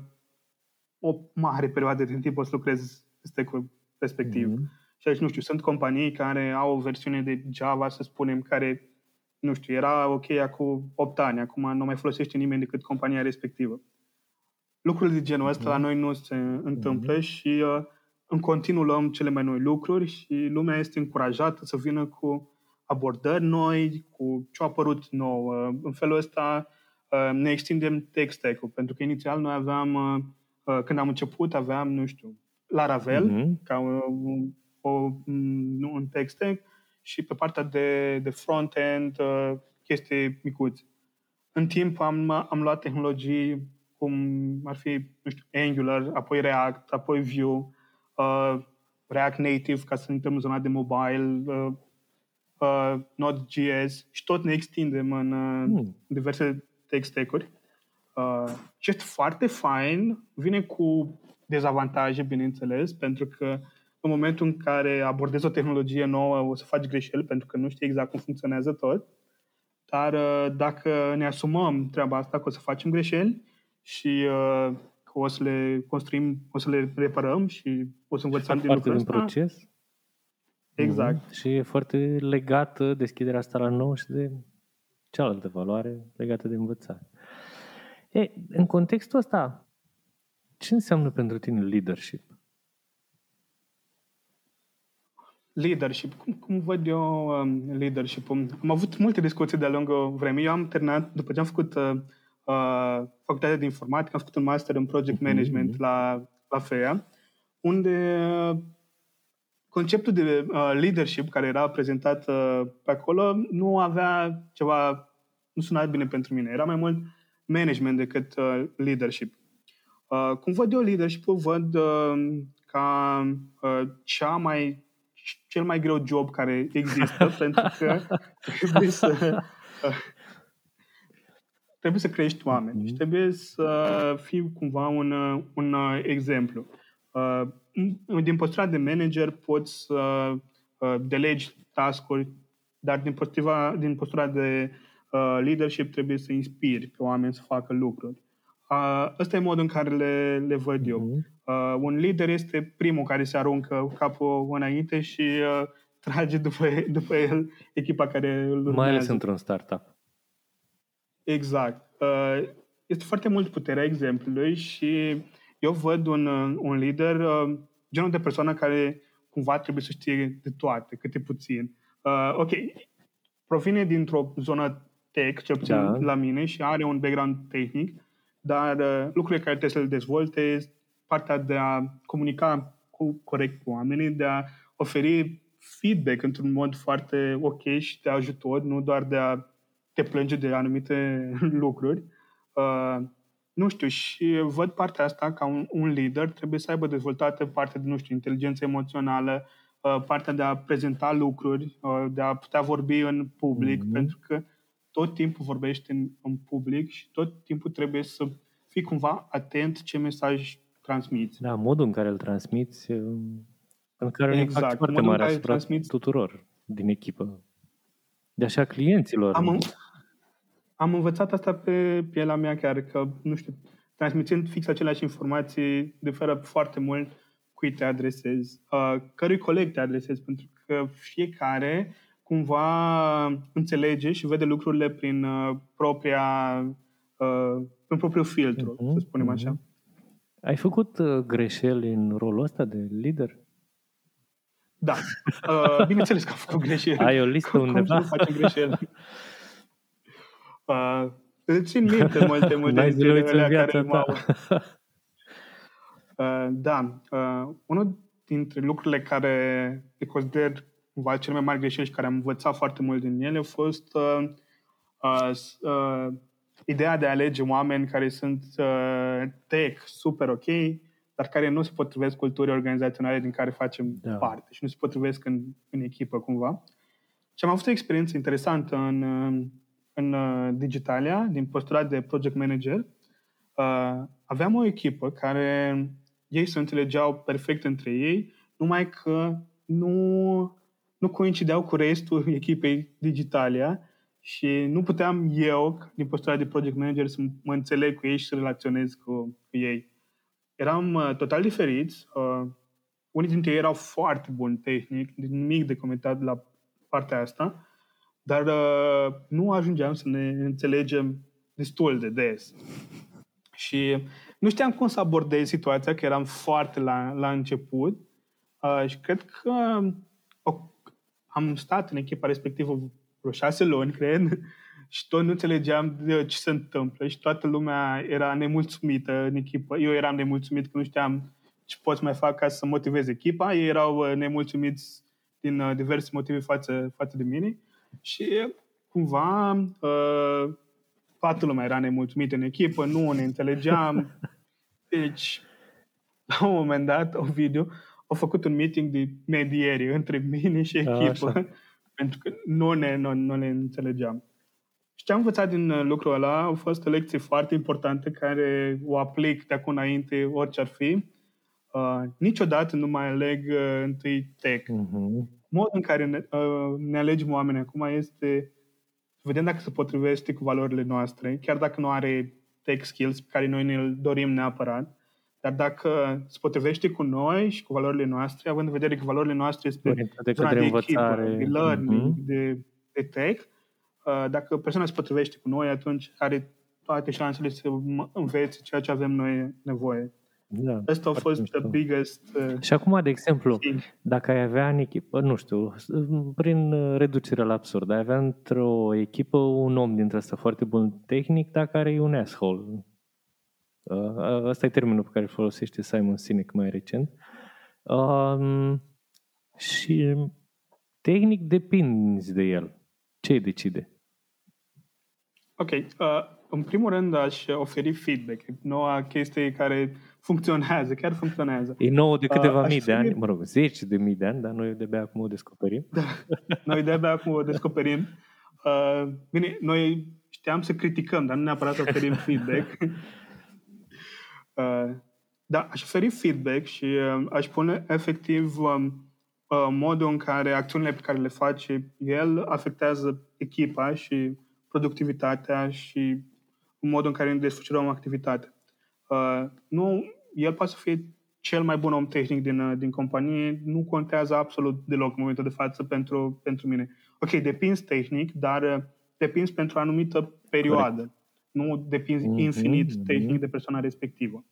Speaker 2: o mare perioadă de timp o să lucrezi stack-ul respectiv. Mm-hmm. Și aici, nu știu, sunt companii care au o versiune de Java, să spunem, care, nu știu, era ok acum 8 ani, acum nu mai folosește nimeni decât compania respectivă. Lucrurile de genul ăsta mm-hmm. la noi nu se întâmplă mm-hmm. și uh, în continuu luăm cele mai noi lucruri și lumea este încurajată să vină cu abordări noi, cu ce a apărut nou. În felul ăsta uh, ne extindem tech stack-ul, pentru că inițial noi aveam, uh, uh, când am început, aveam, nu știu, Laravel, mm-hmm. ca un, o, un tech stack, și pe partea de, de front-end chestii micuți. În timp am, am luat tehnologii cum ar fi, nu știu, Angular, apoi React, apoi Vue, uh, React Native, ca să intrăm în zona de mobile, uh, uh, Node.js și tot ne extindem în uh, mm. diverse tech stack-uri. Uh, și este foarte fain, vine cu dezavantaje, bineînțeles, pentru că în momentul în care abordezi o tehnologie nouă o să faci greșeli, pentru că nu știi exact cum funcționează tot. Dar uh, dacă ne asumăm treaba asta, că o să facem greșeli și uh, o să le construim, o să le reparăm și o să învățăm din lucrul
Speaker 1: ăsta. din proces.
Speaker 2: Exact. Mm-hmm.
Speaker 1: Și e foarte legată deschiderea asta la nou și de cealaltă valoare legată de învățare. E, în contextul ăsta, ce înseamnă pentru tine leadership?
Speaker 2: Leadership. Cum, cum văd eu um, leadership-ul? Am avut multe discuții de-a lungul vremii. Eu am terminat, după ce am făcut uh, uh, facultatea de informatică, am făcut un master în project mhm, management mm-hmm. la, la FEA, unde uh, conceptul de uh, leadership care era prezentat uh, pe acolo nu avea ceva, nu suna bine pentru mine. Era mai mult management decât uh, leadership. Uh, cum văd eu leadership-ul, văd uh, ca uh, cea mai, cel mai greu job care există, pentru că trebuie să, uh, trebuie să crești oameni mm-hmm. și trebuie să fii cumva un, un exemplu. Uh, din postura de manager poți să uh, delegi task-uri, dar din postura, din postura de uh, leadership trebuie să inspiri pe oameni să facă lucruri. Uh, ăsta e modul în care le, le văd mm-hmm. eu. Mhm. Uh, un lider este primul care se aruncă capul înainte și uh, trage după, după el echipa care îl urmează.
Speaker 1: Mai ales într-un startup.
Speaker 2: Exact. Uh, este foarte mult puterea exemplului și eu văd un, un lider, uh, genul de persoană care cumva trebuie să știe de toate, câte puțin. Uh, ok, provine dintr-o zonă tech, cel puțin da. la mine, și are un background tehnic, dar lucrurile care trebuie să le dezvolte, partea de a comunica cu, corect cu oamenii, de a oferi feedback într-un mod foarte ok și de ajutor, nu doar de a te plânge de anumite lucruri. Uh, nu știu, și văd partea asta ca un, un lider trebuie să aibă dezvoltată partea de, nu știu, inteligență emoțională, uh, partea de a prezenta lucruri, uh, de a putea vorbi în public, mm-hmm. pentru că tot timpul vorbești în, în public și tot timpul trebuie să fii cumva atent ce mesaj transmiți.
Speaker 1: Da, modul în care îl transmiți, uh, în care exact, un impact foarte mare asupra transmiți... tuturor din echipă. De așa clienților.
Speaker 2: Am, am învățat asta pe pielea mea chiar, că, nu știu, transmițând fix aceleași informații, diferă foarte mult cui te adresezi, uh, cărui coleg te adresezi, pentru că fiecare cumva înțelege și vede lucrurile prin uh, propria, uh, prin propriul filtru, uh-huh, să spunem uh-huh. așa.
Speaker 1: Ai făcut uh, greșeli în rolul ăsta de lider?
Speaker 2: Da. Uh, bineînțeles că am făcut greșeli.
Speaker 1: Ai o listă cum, undeva? Cum
Speaker 2: să nu facem greșeli? Uh, îți țin minte multe, multe dintre alea care m-au... Uh, da. Uh, unul dintre lucrurile care le consider cumva cele mai mari greșeli și care am învățat foarte mult din ele a fost uh, uh, uh, ideea de a alege oameni care sunt uh, tech super ok, dar care nu se potrivesc culturii organizaționale din care facem da. parte și nu se potrivesc în, în echipă cumva. Și am avut o experiență interesantă în, în Digitalia, din postulat de project manager. Uh, aveam o echipă care ei se înțelegeau perfect între ei, numai că nu, nu coincideau cu restul echipei Digitalia și nu puteam eu, din postura de project manager, să mă înțeleg cu ei și să relaționez cu, cu ei. Eram uh, total diferiți. Uh, unii dintre ei erau foarte buni tehnic, nimic de comentat la partea asta, dar uh, nu ajungeam să ne înțelegem destul de des. Și nu știam cum să abordez situația, că eram foarte la, la început uh, și cred că uh, am stat în echipa respectivă vreo șase luni, cred, și tot nu înțelegeam de ce se întâmplă și toată lumea era nemulțumită în echipă. Eu eram nemulțumit că nu știam ce pot mai fac ca să motivez echipa. Ei erau uh, nemulțumiți din uh, diverse motive față, față de mine și cumva uh, toată lumea era nemulțumită în echipă, nu ne înțelegeam. Deci, la un moment dat, o video a făcut un meeting de mediere între mine și echipă, Așa. pentru că nu ne, nu, nu ne înțelegeam. Și ce am învățat din uh, lucrul ăla au fost o lecție foarte importantă care o aplic de acum înainte orice ar fi. Uh, niciodată nu mai aleg uh, întâi tech. Uh-huh. Modul în care ne, uh, ne alegem oameni acum este să vedem dacă se potrivește cu valorile noastre, chiar dacă nu are tech skills pe care noi ne dorim neapărat. Dar dacă se potrivește cu noi și cu valorile noastre, având în vedere că valorile noastre este
Speaker 1: de, de, de învățare,
Speaker 2: echipă, de learning, uh-huh. de, de tech, uh, dacă persoana se potrivește cu noi, atunci are toate șansele să învețe ceea ce avem noi nevoie. Da, Asta a fost the biggest... Uh,
Speaker 1: și acum, de exemplu, thing. dacă ai avea în echipă, nu știu, prin reducere la absurd, ai avea într-o echipă un om dintre ăsta foarte bun tehnic, dar care e un asshole. Uh, ăsta e termenul pe care îl folosește Simon Sinek mai recent. Uh, și tehnic depinzi de el. Ce îi decide?
Speaker 2: Ok. Uh, în primul rând aș oferi feedback. Noua chestie care funcționează, chiar funcționează.
Speaker 1: E nouă de câteva uh, mii de ani, mă rog, zeci de mii de ani, dar noi de-abia acum o descoperim. Da,
Speaker 2: noi de-abia acum o descoperim. Uh, bine, noi știam să criticăm, dar nu neapărat să oferim feedback. Uh, da, aș oferi feedback și uh, aș pune efectiv um, uh, modul în care acțiunile pe care le face el afectează echipa și productivitatea și modul în care ne desfășurăm activitatea. Uh, nu, el poate să fie cel mai bun om tehnic din, uh, din companie, nu contează absolut deloc în momentul de față pentru, pentru mine. Ok, depinzi tehnic, dar uh, depinzi pentru o anumită perioadă. Corect nu depinzi mm-hmm, infinit mm-hmm. tehnic de persoana respectivă.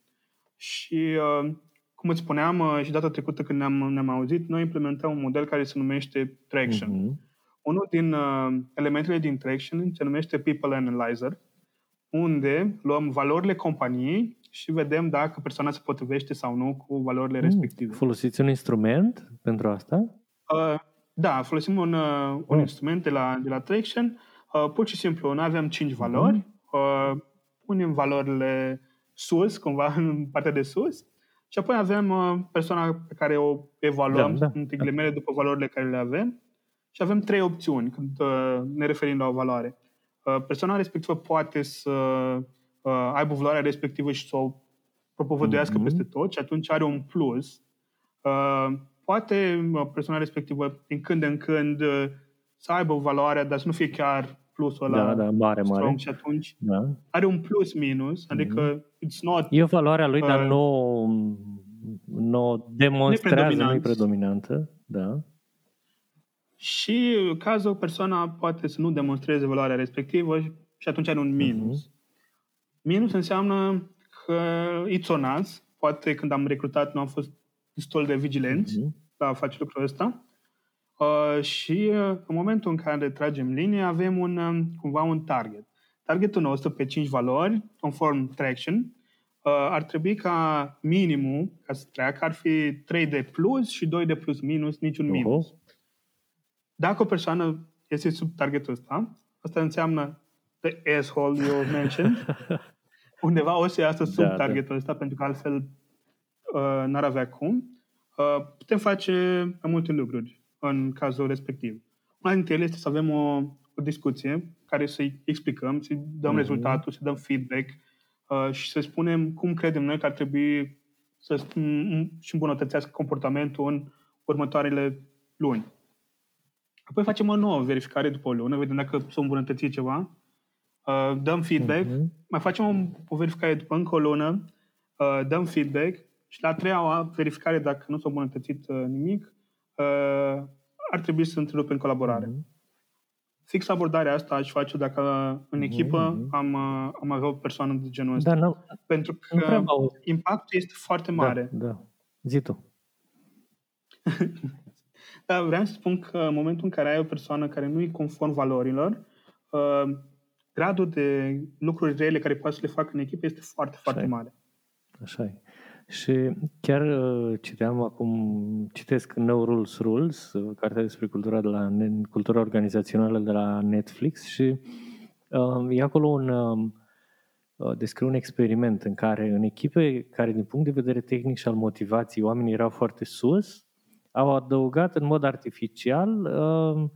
Speaker 2: Și, uh, cum îți spuneam uh, și data trecută când ne-am, ne-am auzit, noi implementăm un model care se numește Traction. Mm-hmm. Unul din uh, elementele din Traction se numește People Analyzer, unde luăm valorile companiei și vedem dacă persoana se potrivește sau nu cu valorile mm. respective.
Speaker 1: Folosiți un instrument pentru asta?
Speaker 2: Uh, da, folosim un, uh, un oh. instrument de la, de la Traction. Uh, pur și simplu, noi avem 5 valori. Mm-hmm uh, punem valorile sus, cumva în partea de sus, și apoi avem uh, persoana pe care o evaluăm, da, da, în ghilimele, după valorile care le avem, și avem trei opțiuni când uh, ne referim la o valoare. Uh, persoana respectivă poate să uh, aibă valoarea respectivă și să o propovăduiască mm-hmm. peste tot și atunci are un plus. Uh, poate uh, persoana respectivă, din când în când, uh, să aibă valoarea, dar să nu fie chiar plusul ăla
Speaker 1: da, da, mare, strong mare.
Speaker 2: și atunci da. are un plus minus, adică mm-hmm. it's not...
Speaker 1: E valoarea lui, uh, dar nu, nu demonstrează, nu e predominantă. Da.
Speaker 2: Și cazul persoana poate să nu demonstreze valoarea respectivă și atunci are un minus. Mm-hmm. Minus înseamnă că it's on us. Poate când am recrutat nu am fost destul de vigilenți mm-hmm. la a face lucrul ăsta. Uh, și uh, în momentul în care tragem linie avem un, um, cumva un target. Targetul nostru pe 5 valori, conform traction, uh, ar trebui ca minimul, ca să treacă, ar fi 3 de plus și 2 de plus minus, niciun minus. Uh-huh. Dacă o persoană este sub targetul ăsta, asta înseamnă the asshole you mentioned, undeva o să iasă sub da, da. targetul da. ăsta, pentru că altfel uh, n-ar avea cum, uh, putem face mai multe lucruri în cazul respectiv. Una dintre ele este să avem o, o discuție care să-i explicăm, să-i dăm mm-hmm. rezultatul, să dăm feedback uh, și să spunem cum credem noi că ar trebui să și îmbunătățească comportamentul în următoarele luni. Apoi facem o nouă verificare după o lună, vedem dacă s-a îmbunătățit ceva, uh, dăm feedback, mm-hmm. mai facem o, o verificare după încă o lună, uh, dăm feedback și la a treia verificare, dacă nu s-a îmbunătățit uh, nimic, uh, ar trebui să întrerupem colaborare. Mm-hmm. Fix abordarea asta aș face dacă în echipă mm-hmm. am, uh, am avea o persoană de genul ăsta.
Speaker 1: Da, nu,
Speaker 2: Pentru că impactul este foarte da, mare.
Speaker 1: Da, da. Zi tu.
Speaker 2: da, vreau să spun că în momentul în care ai o persoană care nu e conform valorilor, uh, gradul de lucruri rele care poate să le facă în echipă este foarte, foarte
Speaker 1: Așa
Speaker 2: mare.
Speaker 1: Așa e. Și chiar uh, citeam acum, citesc No Rules Rules, uh, cartea despre cultura, de la, cultura organizațională de la Netflix și uh, e acolo un, um, uh, descrie un experiment în care în echipe care din punct de vedere tehnic și al motivației oamenii erau foarte sus, au adăugat în mod artificial uh,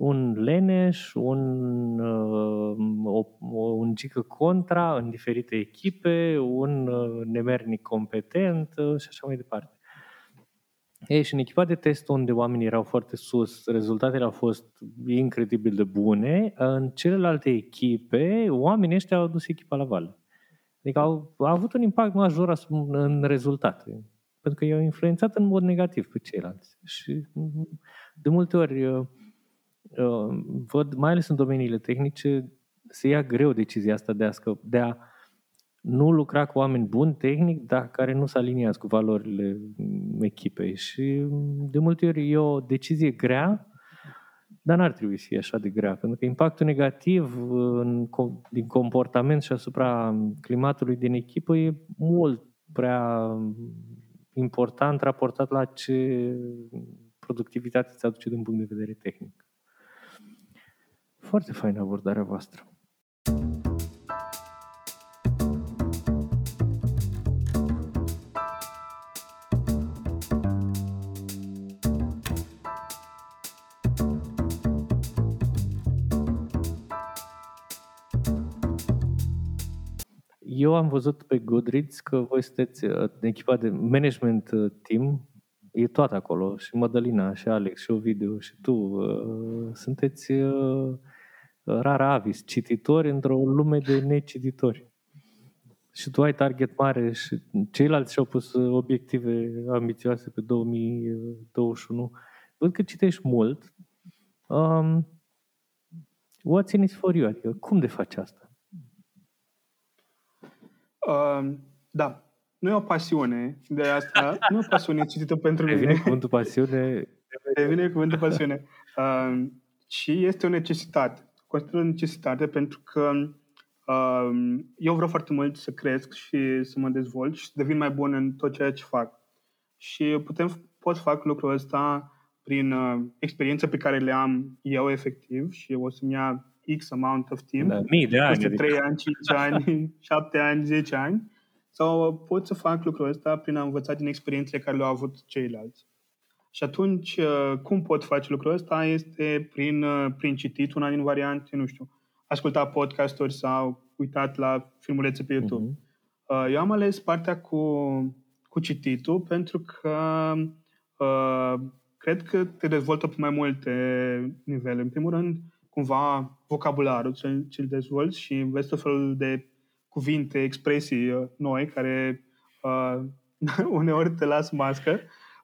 Speaker 1: un leneș, un, uh, o, un gică contra în diferite echipe, un uh, nemernic competent uh, și așa mai departe. Ei, și în echipa de test unde oamenii erau foarte sus, rezultatele au fost incredibil de bune, în celelalte echipe, oamenii ăștia au dus echipa la vale. Adică au, au avut un impact major în rezultate, pentru că i-au influențat în mod negativ pe ceilalți. Și de multe ori Uh, văd, mai ales în domeniile tehnice, se ia greu decizia asta de a, scăp, de a nu lucra cu oameni buni tehnic, dar care nu se aliniază cu valorile echipei. Și de multe ori e o decizie grea, dar n-ar trebui să fie așa de grea, pentru că impactul negativ în, din comportament și asupra climatului din echipă e mult prea important raportat la ce productivitate îți aduce din punct de vedere tehnic. Foarte faină abordarea voastră. Eu am văzut pe Goodreads că voi sunteți în uh, echipa de management uh, team, e toată acolo, și Madalina, și Alex, și Ovidiu, și tu. Uh, sunteți rara avis, cititori într-o lume de necititori. Și tu ai target mare și ceilalți și-au pus obiective ambițioase pe 2021. Văd că citești mult. Um, what's in it for you? Adică cum de faci asta?
Speaker 2: Um, da, nu e o pasiune de asta, nu e o pasiune citită pentru mine.
Speaker 1: Revine cuvântul pasiune.
Speaker 2: Revine cuvântul pasiune. Um, și este o necesitate consider o necesitate pentru că uh, eu vreau foarte mult să cresc și să mă dezvolt și să devin mai bun în tot ceea ce fac. Și putem, pot să fac lucrul ăsta prin uh, experiența pe care le am eu efectiv și o să-mi ia X amount of timp.
Speaker 1: Da, mii de ani.
Speaker 2: Peste 3 adică. ani, 5 ani, 7 ani, 10 ani. Sau pot să fac lucrul ăsta prin a învăța din experiențele care le-au avut ceilalți. Și atunci, uh, cum pot face lucrul ăsta? Este prin, uh, prin citit una din variante, nu știu, asculta podcasturi sau uitat la filmulețe pe YouTube. Uh-huh. Eu am ales partea cu, cu cititul pentru că uh, cred că te dezvoltă pe mai multe nivele. În primul rând, cumva, vocabularul ce-l dezvolți și înveți tot felul de cuvinte, expresii noi care uh, uneori te las mască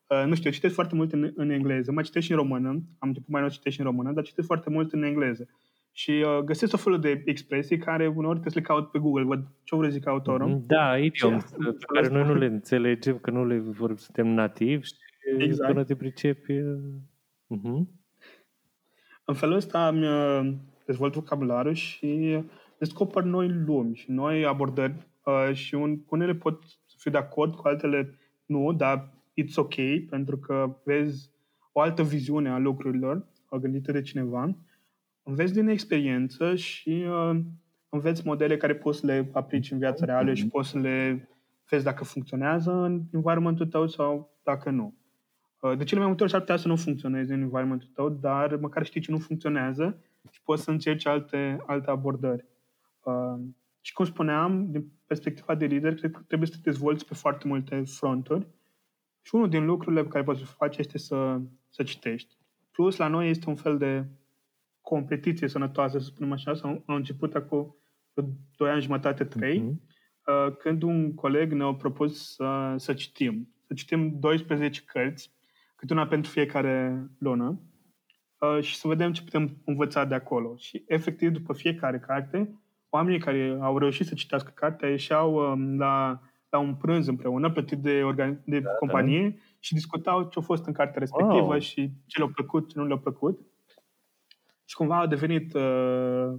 Speaker 2: Uh, nu știu, eu citesc foarte mult în, în engleză, mai citesc și în română, am început mai nou citesc și în română, dar citesc foarte mult în engleză. Și uh, găsesc o felul de expresii care uneori trebuie să le caut pe Google, văd ce vreau zic autorul.
Speaker 1: Mm-hmm. Da, idiom, pe care noi nu le înțelegem, că nu le vorbim, suntem nativi și exact. până te pricepi... Uh-huh.
Speaker 2: În felul ăsta îmi uh, dezvolt vocabularul și descoper noi lumi și noi abordări uh, și un, unele pot să fiu de acord, cu altele nu, dar it's ok, pentru că vezi o altă viziune a lucrurilor gândită de cineva, înveți din experiență și uh, înveți modele care poți să le aplici în viața reală și poți să le vezi dacă funcționează în environmentul tău sau dacă nu. Uh, de cele mai multe ori s-ar putea să nu funcționeze în environmentul tău, dar măcar știi ce nu funcționează și poți să încerci alte, alte abordări. Uh, și cum spuneam, din perspectiva de lider, cred că trebuie să te dezvolți pe foarte multe fronturi și unul din lucrurile pe care poți să faci este să, să citești. Plus, la noi este un fel de competiție sănătoasă, să spunem așa, sau a început acum 2 ani jumătate, 3, uh-huh. când un coleg ne-a propus să, să citim. Să citim 12 cărți, câte una pentru fiecare lună, uh, și să vedem ce putem învăța de acolo. Și, efectiv, după fiecare carte, oamenii care au reușit să citească cartea ieșeau um, la, la un prânz împreună, plătit de, organi- de da, companie, da. și discutau ce a fost în cartea respectivă wow. și ce le-a plăcut, ce nu le-a plăcut. Și cumva a devenit uh,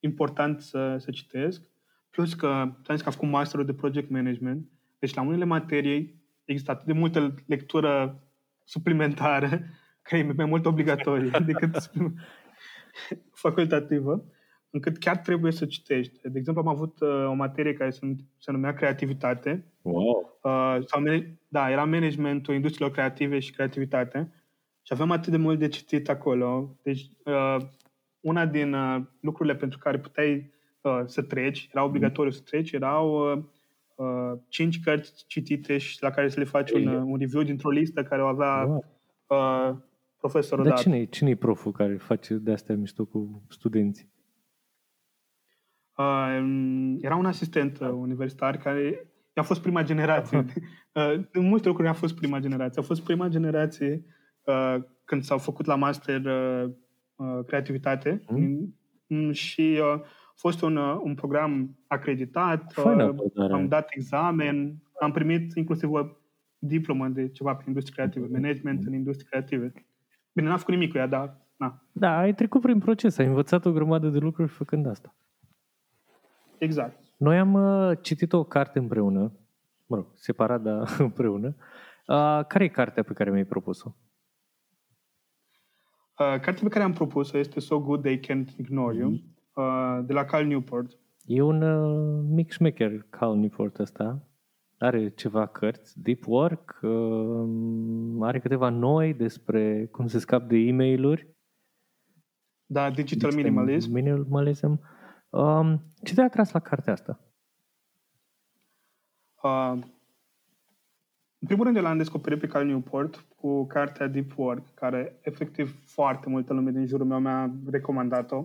Speaker 2: important să, să citesc. Plus că, am zis că am făcut masterul de project management, deci la unele materii există atât de multă lectură suplimentară, care e mai mult obligatorie decât facultativă, încât chiar trebuie să citești. De exemplu, am avut uh, o materie care se, se numea creativitate.
Speaker 1: Wow! Uh,
Speaker 2: sau, da, era managementul industriilor creative și creativitate. Și aveam atât de mult de citit acolo. Deci, uh, una din uh, lucrurile pentru care puteai uh, să treci, era obligatoriu să treci, erau uh, uh, cinci cărți citite și la care să le faci un, uh, un review dintr-o listă care o avea wow. uh, profesorul
Speaker 1: Dar cine, cine e proful care face de astea mișto cu studenții?
Speaker 2: Uh, era un asistent uh, universitar care a fost prima generație. uh, în multe lucruri a fost prima generație. A fost prima generație uh, când s-au făcut la master uh, uh, creativitate mm. și uh, a fost un, uh, un program acreditat, uh, am dat examen, am primit inclusiv o diplomă de ceva prin industrie creative, mm. management în industrie creative. Bine, n-am făcut nimic cu ea, dar na.
Speaker 1: Da, ai trecut prin proces, ai învățat o grămadă de lucruri făcând asta.
Speaker 2: Exact.
Speaker 1: Noi am uh, citit o carte împreună, mă rog, separat, dar împreună. Uh, care e cartea pe care mi-ai propus-o?
Speaker 2: Uh, cartea pe care am propus-o este So Good They Can't Ignore You, mm-hmm. uh, de la Cal Newport.
Speaker 1: E un uh, mic șmecher, Cal Newport ăsta. Are ceva cărți, Deep Work, uh, are câteva noi despre cum se scap de e mail
Speaker 2: Da, Digital Minimalism.
Speaker 1: Minimalism. Um, ce te-a atras la cartea asta?
Speaker 2: Uh, în primul rând, l-am descoperit pe Cal Newport cu cartea Deep Work, care efectiv foarte multă lume din jurul meu mi-a recomandat-o.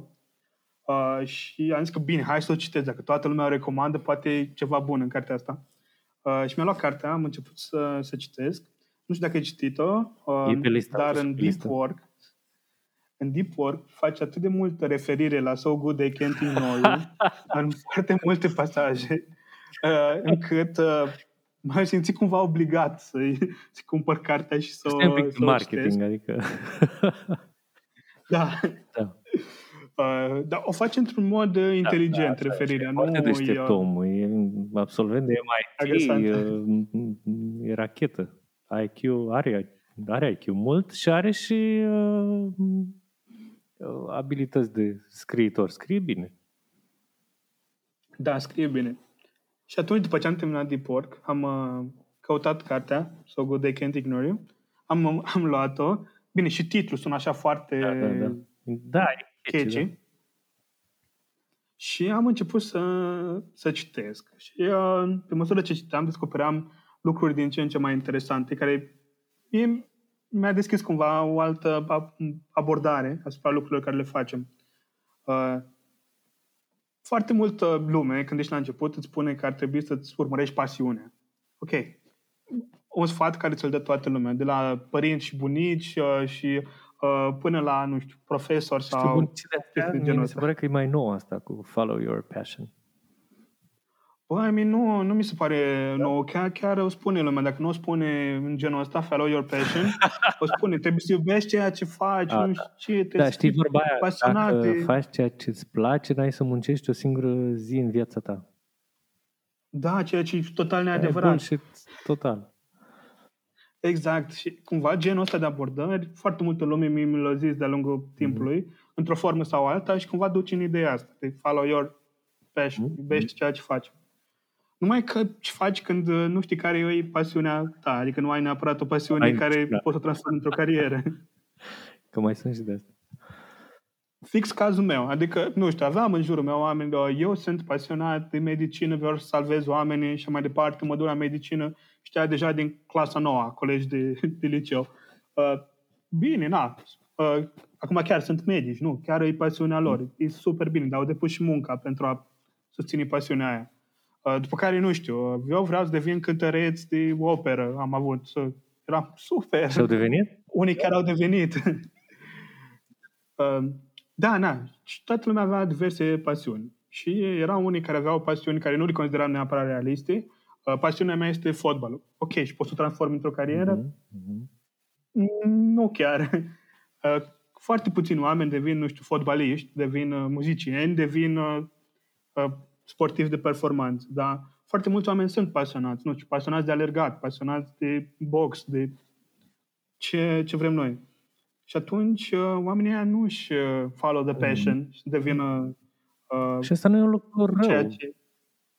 Speaker 2: Uh, și am zis că bine, hai să o citesc. Dacă toată lumea o recomandă, poate e ceva bun în cartea asta. Uh, și mi-a luat cartea, am început să, să citesc. Nu știu dacă ai citit-o, uh, dar în Deep Work, în Deep Work face atât de multă referire la So Good They Can't Ignore You în foarte multe pasaje, uh, încât uh, m-am simțit cumva obligat să-i, să cumpăr cartea și să,
Speaker 1: o, un pic să marketing, citesc. adică...
Speaker 2: da. da. Uh, dar o face într-un mod uh, inteligent, da, da, referirea.
Speaker 1: Nu foarte deștept uh, om, e absolvent de MIT, uh, e rachetă. IQ, are, are IQ mult și are și uh, Uh, abilități de scriitor. Scrie bine.
Speaker 2: Da, scrie bine. Și atunci, după ce am terminat Deep Work, am uh, căutat cartea, So Good They Can't Ignore You, am, am luat-o. Bine, și titlul sună așa foarte
Speaker 1: da, da, da. Da, catchy. Da.
Speaker 2: Și am început să, să citesc. Și uh, pe măsură ce citeam, descopeream lucruri din ce în ce mai interesante, care mie mi-a deschis cumva o altă abordare asupra lucrurilor care le facem. Uh, foarte multă lume, când ești la început, îți spune că ar trebui să-ți urmărești pasiunea. Ok. Un sfat care ți-l dă toată lumea, de la părinți și bunici uh, și uh, până la, nu știu, profesor sau... Știu, bun,
Speaker 1: de genul mi se pare că e mai nou asta cu follow your passion.
Speaker 2: Bă, I mean, nu, nu mi se pare da. nou. Chiar, chiar o spune lumea. Dacă nu o spune în genul ăsta, follow your passion, o spune, trebuie să iubești ceea ce faci, A, nu știu ce,
Speaker 1: da, știi vorba aia, pasionat. Dacă faci ceea ce îți place, n-ai să muncești o singură zi în viața ta.
Speaker 2: Da, ceea ce e total neadevărat.
Speaker 1: E total.
Speaker 2: Exact. Și cumva genul ăsta de abordări, foarte multă lume mi-l zis de-a lungul mm-hmm. timpului, într-o formă sau alta, și cumva duce în ideea asta, de follow your passion, mm-hmm. iubești ceea ce faci. Numai că ce faci când uh, nu știi care e pasiunea ta, adică nu ai neapărat o pasiune ai, care da. poți să o transformi într-o carieră.
Speaker 1: Că mai sunt și de asta.
Speaker 2: Fix cazul meu, adică, nu știu, aveam în jurul meu oameni, de, eu sunt pasionat de medicină, vreau să salvez oamenii și mai departe, mă duc la medicină, știa deja din clasa nouă, colegi de, de liceu. Uh, bine, na, uh, acum chiar sunt medici, nu, chiar e pasiunea lor, e super bine, dar au depus și munca pentru a susține pasiunea aia. Uh, după care, nu știu, uh, eu vreau să devin cântăreț de operă, am avut, era super.
Speaker 1: Și au devenit?
Speaker 2: Unii chiar au devenit. Uh, da, na, și toată lumea avea diverse pasiuni. Și erau unii care aveau pasiuni care nu le consideram neapărat realiste. Pasiunea mea este fotbalul. Ok, și poți să o transform într-o carieră? Mm-hmm. Nu chiar. Foarte puțini oameni devin, nu știu, fotbaliști, devin muzicieni, devin sportivi de performanță, dar foarte mulți oameni sunt pasionați, nu știu, pasionați de alergat, pasionați de box, de ce, ce vrem noi. Și atunci uh, oamenii ăia nu își uh, follow the passion mm. și devină
Speaker 1: uh, Și asta nu e un lucru rău ce...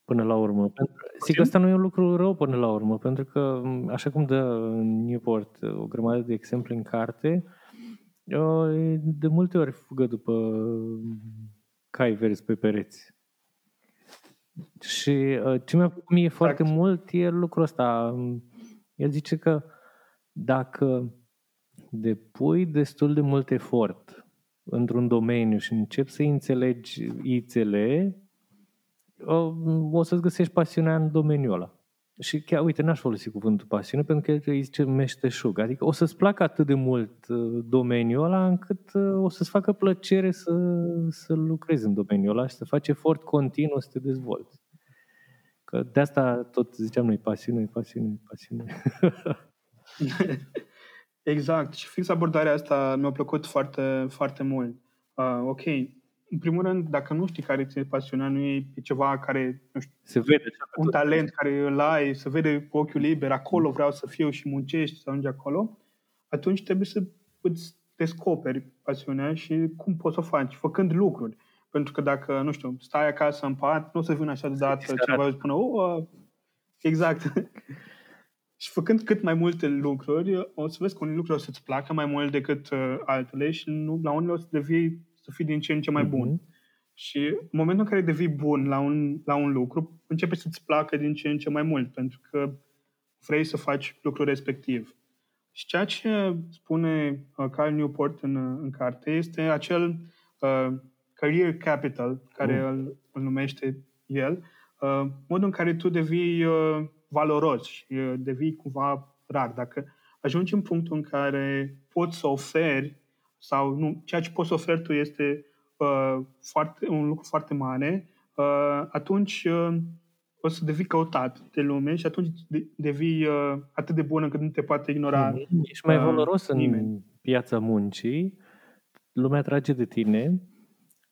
Speaker 1: până la urmă. Sigur, asta nu e un lucru rău până la urmă, pentru că, așa cum dă Newport o grămadă de exemple în carte, de multe ori fugă după cai verzi pe pereți. Și uh, ce mi-a plăcut mie foarte exact. mult e lucrul ăsta. El zice că dacă depui destul de mult efort într-un domeniu și începi să înțelegi ițele, o, o să-ți găsești pasiunea în domeniul ăla. Și chiar, uite, n-aș folosi cuvântul pasiune pentru că îi zice meșteșug. Adică o să-ți placă atât de mult uh, domeniul ăla încât uh, o să-ți facă plăcere să, să lucrezi în domeniul ăla și să faci efort continuu să te dezvolți. Că de asta tot ziceam noi pasiune, pasiune, pasiune.
Speaker 2: exact. Și fix abordarea asta mi-a plăcut foarte, foarte mult. Uh, ok, în primul rând, dacă nu știi care ți-e pasiunea, nu e ceva care, nu știu,
Speaker 1: se vede
Speaker 2: un talent care îl ai, se vede cu ochiul liber, acolo vreau să fiu și muncești să ajungi acolo, atunci trebuie să îți descoperi pasiunea și cum poți să o faci, făcând lucruri. Pentru că dacă, nu știu, stai acasă în pat, nu o să vină așa deodată ceva și spune, oh, exact. și făcând cât mai multe lucruri, o să vezi că unii lucruri o să-ți placă mai mult decât uh, altele și nu, la unele o să devii să fii din ce în ce mai bun. Mm-hmm. Și în momentul în care devii bun la un, la un lucru, începe să-ți placă din ce în ce mai mult, pentru că vrei să faci lucrul respectiv. Și ceea ce spune uh, Carl Newport în, uh, în carte este acel uh, career capital, care mm. îl, îl numește el, uh, modul în care tu devii uh, valoros și uh, devii cumva rar. Dacă ajungi în punctul în care poți să oferi sau nu, ceea ce poți să oferi tu este uh, foarte, un lucru foarte mare, uh, atunci uh, o să devii căutat de lume și atunci devii uh, atât de bun încât nu te poate ignora
Speaker 1: mm-hmm. Ești mai uh, valoros uh, în piața muncii, lumea trage de tine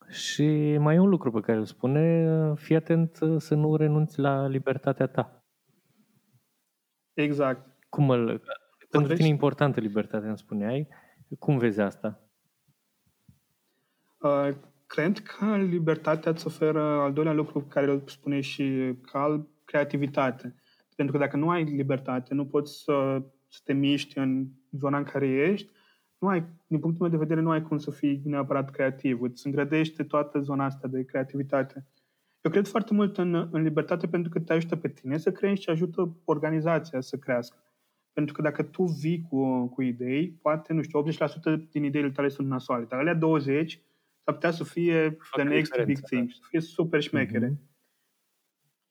Speaker 1: și mai e un lucru pe care îl spune, fii atent să nu renunți la libertatea ta.
Speaker 2: Exact.
Speaker 1: Cum îl... Pentru tine e importantă libertatea, îmi spuneai. Cum vezi asta?
Speaker 2: Uh, cred că libertatea îți oferă al doilea lucru care îl spune și Cal, creativitate. Pentru că dacă nu ai libertate, nu poți să, să te miști în zona în care ești, nu ai, din punctul meu de vedere, nu ai cum să fii neapărat creativ. Îți îngrădește toată zona asta de creativitate. Eu cred foarte mult în, în libertate pentru că te ajută pe tine să crești și ajută organizația să crească. Pentru că dacă tu vii cu, cu idei, poate, nu știu, 80% din ideile tale sunt nasoale, dar alea 20 s-ar putea să fie Fac the next big thing, da. să fie super șmechere. Mm-hmm.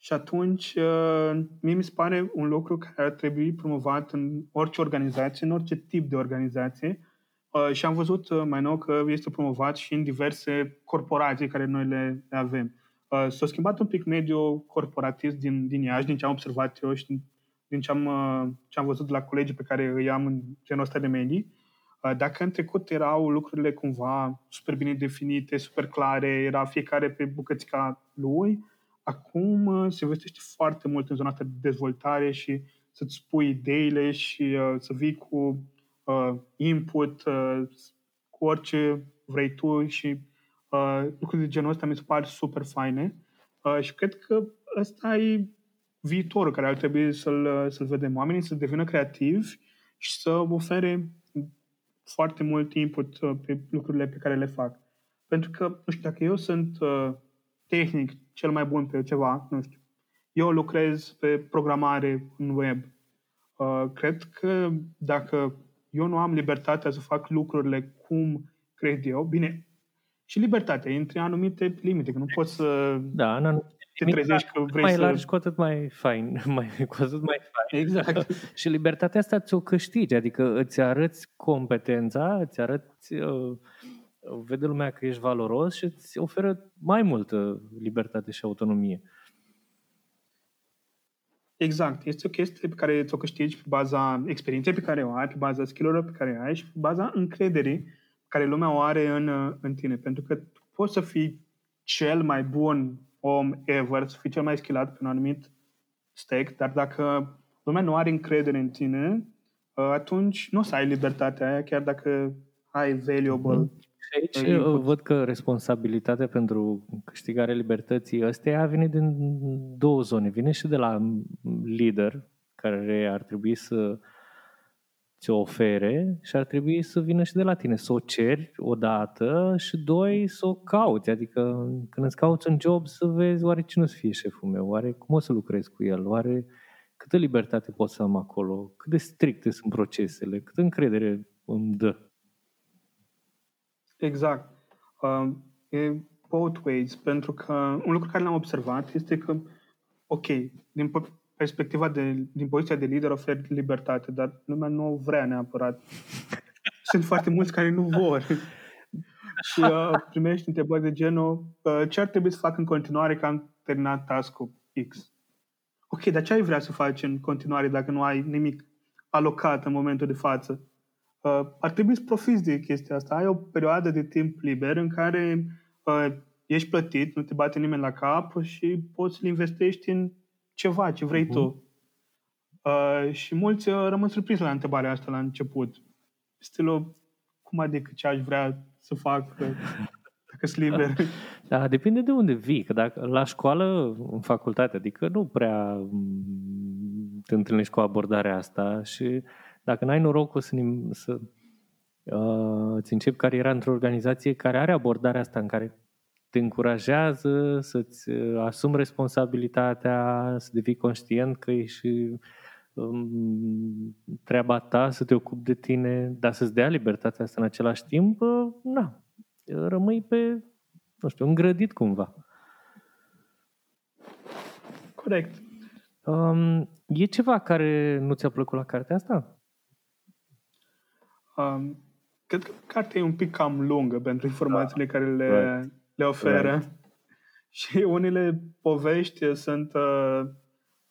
Speaker 2: Și atunci, uh, mie mi se pare un lucru care ar trebui promovat în orice organizație, în orice tip de organizație. Uh, și am văzut uh, mai nou că este promovat și în diverse corporații care noi le, le avem. S-a schimbat un pic mediul corporatist din, din Iași, din ce am observat eu și din, din ce, am, ce am văzut de la colegii pe care îi am în genul ăsta de medii. Uh, dacă în trecut erau lucrurile cumva super bine definite, super clare, era fiecare pe bucățica lui, acum uh, se investește foarte mult în zona asta de dezvoltare și să-ți spui ideile și uh, să vii cu uh, input, uh, cu orice vrei tu și uh, lucruri de genul ăsta mi se par super faine. Uh, și cred că ăsta e viitorul care ar trebui să-l, să-l vedem. Oamenii să devină creativi și să ofere foarte mult input uh, pe lucrurile pe care le fac. Pentru că, nu știu, dacă eu sunt uh, tehnic cel mai bun pe ceva, nu știu, eu lucrez pe programare în web. Uh, cred că dacă eu nu am libertatea să fac lucrurile cum cred eu, bine, și libertatea, între anumite limite, că nu poți să
Speaker 1: da, în anumite
Speaker 2: te trezești că vrei
Speaker 1: mai
Speaker 2: să...
Speaker 1: largi, cu atât mai fain, mai, cu atât mai fain.
Speaker 2: Exact.
Speaker 1: și libertatea asta ți-o câștigi, adică îți arăți competența, îți arăți, uh, vede lumea că ești valoros și îți oferă mai multă libertate și autonomie.
Speaker 2: Exact. Este o chestie pe care ți-o câștigi pe baza experienței pe care o ai, pe baza skill pe care ai și pe baza încrederii care lumea o are în, în tine. Pentru că poți să fii cel mai bun om ever, să fii cel mai schilat pe un anumit stec, dar dacă lumea nu are încredere în tine, uh, atunci nu o să ai libertatea aia, chiar dacă ai valuable mm.
Speaker 1: aici input. văd că responsabilitatea pentru câștigarea libertății ăsteia vine din două zone. Vine și de la lider, care ar trebui să ți-o ofere și ar trebui să vină și de la tine, să o ceri odată și doi, să o cauți. Adică când îți cauți un job să vezi oare cine o să fie șeful meu, oare cum o să lucrez cu el, oare câtă libertate pot să am acolo, cât de stricte sunt procesele, câtă încredere îmi dă.
Speaker 2: Exact. Uh, e both ways, pentru că un lucru care l-am observat este că, ok, din perspectiva de, din poziția de lider ofer libertate, dar lumea nu o vrea neapărat. Sunt foarte mulți care nu vor. și uh, primești întrebări de genul uh, ce ar trebui să fac în continuare că am terminat task-ul X. Ok, dar ce ai vrea să faci în continuare dacă nu ai nimic alocat în momentul de față? Uh, ar trebui să profiți de chestia asta. Ai o perioadă de timp liber în care uh, ești plătit, nu te bate nimeni la cap și poți să-l investești în ceva ce vrei uh-huh. tu. Uh, și mulți uh, rămân surprins la întrebarea asta la început. Stilul, cum adică ce aș vrea să fac uh, dacă sunt liber?
Speaker 1: Da, depinde de unde vii. Că dacă la școală, în facultate, adică nu prea mm, te întâlnești cu abordarea asta și dacă n-ai norocul să, să uh, îți începi cariera într-o organizație care are abordarea asta în care te încurajează să-ți uh, asumi responsabilitatea, să devii conștient că e și um, treaba ta să te ocupi de tine, dar să-ți dea libertatea asta în același timp, uh, na, rămâi pe, nu știu, îngrădit cumva.
Speaker 2: Corect.
Speaker 1: Um, e ceva care nu ți-a plăcut la cartea asta?
Speaker 2: Um, cred că cartea e un pic cam lungă pentru informațiile da. care le, right le oferă. Right. Și unele povești sunt, uh,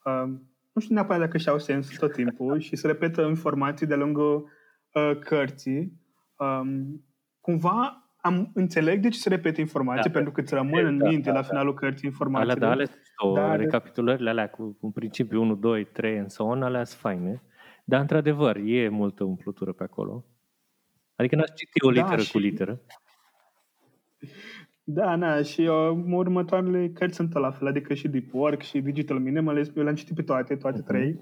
Speaker 2: uh, nu știu neapărat dacă și-au sens tot timpul și se repetă informații de lungul uh, cărții. Um, cumva am înțeleg de ce se repete informații, da, pentru că îți rămân da, în minte da, la finalul da. cărții informații.
Speaker 1: Alea, da, alea sunt da, recapitulările alea cu, cu principiu 1, 2, 3 în so on, alea sunt faine. Dar, într-adevăr, e multă umplutură pe acolo. Adică n-aș citi o da, literă da, și... cu literă.
Speaker 2: Da, na, și uh, următoarele cărți sunt la fel, adică și Deep Work și Digital Minimalist, eu le-am citit pe toate, toate uh-huh. trei,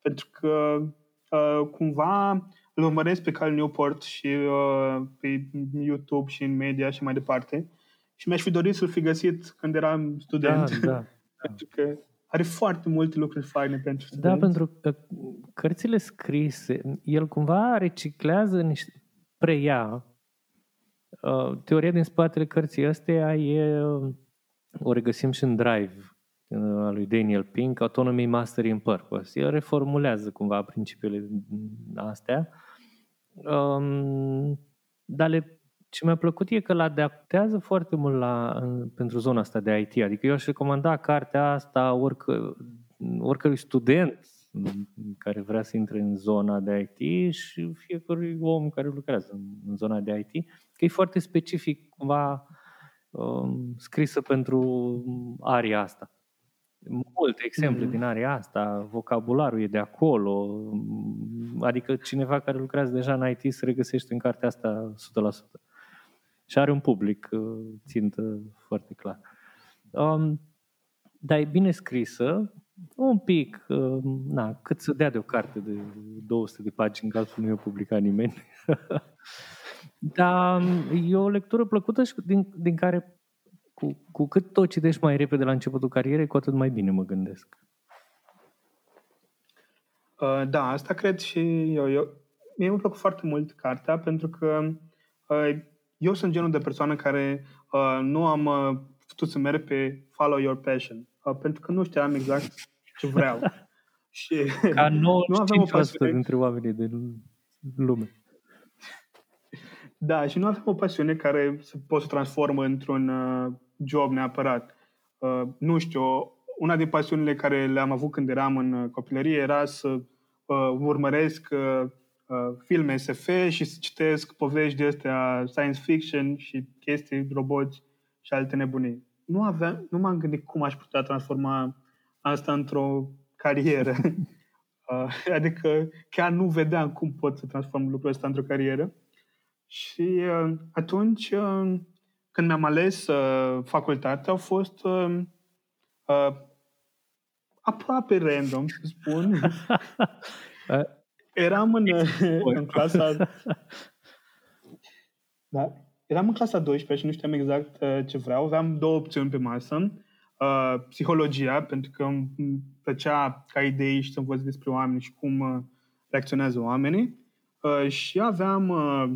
Speaker 2: pentru că uh, cumva îl urmăresc pe Cal Newport și uh, pe YouTube și în media și mai departe și mi-aș fi dorit să-l fi găsit când eram student.
Speaker 1: Da, da.
Speaker 2: pentru că are foarte multe lucruri faine pentru da,
Speaker 1: studenți. Da, pentru că cărțile scrise, el cumva reciclează niște, preia Uh, teoria din spatele cărții astea e, uh, o regăsim și în Drive, uh, al lui Daniel Pink, Autonomy, Mastery and Purpose. El reformulează cumva principiile astea, um, dar le, ce mi-a plăcut e că îl adaptează foarte mult la, în, pentru zona asta de IT. Adică eu aș recomanda cartea asta orică, oricărui student care vrea să intre în zona de IT și fiecărui om care lucrează în, în zona de IT, că e foarte specific cumva um, scrisă pentru aria asta. Multe exemple mm-hmm. din aria asta, vocabularul e de acolo, um, adică cineva care lucrează deja în IT se regăsește în cartea asta 100%. Și are un public uh, țintă foarte clar. Um, dar e bine scrisă, Un pic, uh, na, cât să dea de o carte de 200 de pagini, că altfel nu i-a publicat nimeni. Dar e o lectură plăcută și din, din care cu, cu cât tot citești mai repede la începutul carierei, cu atât mai bine mă gândesc.
Speaker 2: Uh, da, asta cred și eu. eu. Mie mi-a plăcut foarte mult cartea pentru că uh, eu sunt genul de persoană care uh, nu am uh, putut să merg pe follow your passion, uh, pentru că nu știam exact ce vreau.
Speaker 1: și Ca nu aveam o pasiune dintre oamenii din lume.
Speaker 2: Da, și nu aveam o pasiune care să pot să transformă într-un uh, job neapărat. Uh, nu știu, una din pasiunile care le-am avut când eram în uh, copilărie era să uh, urmăresc uh, uh, filme SF și să citesc povești de astea science fiction și chestii, roboți și alte nebunii. Nu, aveam, nu m-am gândit cum aș putea transforma asta într-o carieră. uh, adică chiar nu vedeam cum pot să transform lucrul ăsta într-o carieră. Și uh, atunci, uh, când mi-am ales uh, facultatea, au fost uh, uh, aproape random, să spun. Eram în, în clasa... da? Eram în clasa 12 și nu știam exact uh, ce vreau. Aveam două opțiuni pe masă. Uh, psihologia, pentru că îmi plăcea ca idei și să învăț despre oameni și cum uh, reacționează oamenii. Uh, și aveam uh,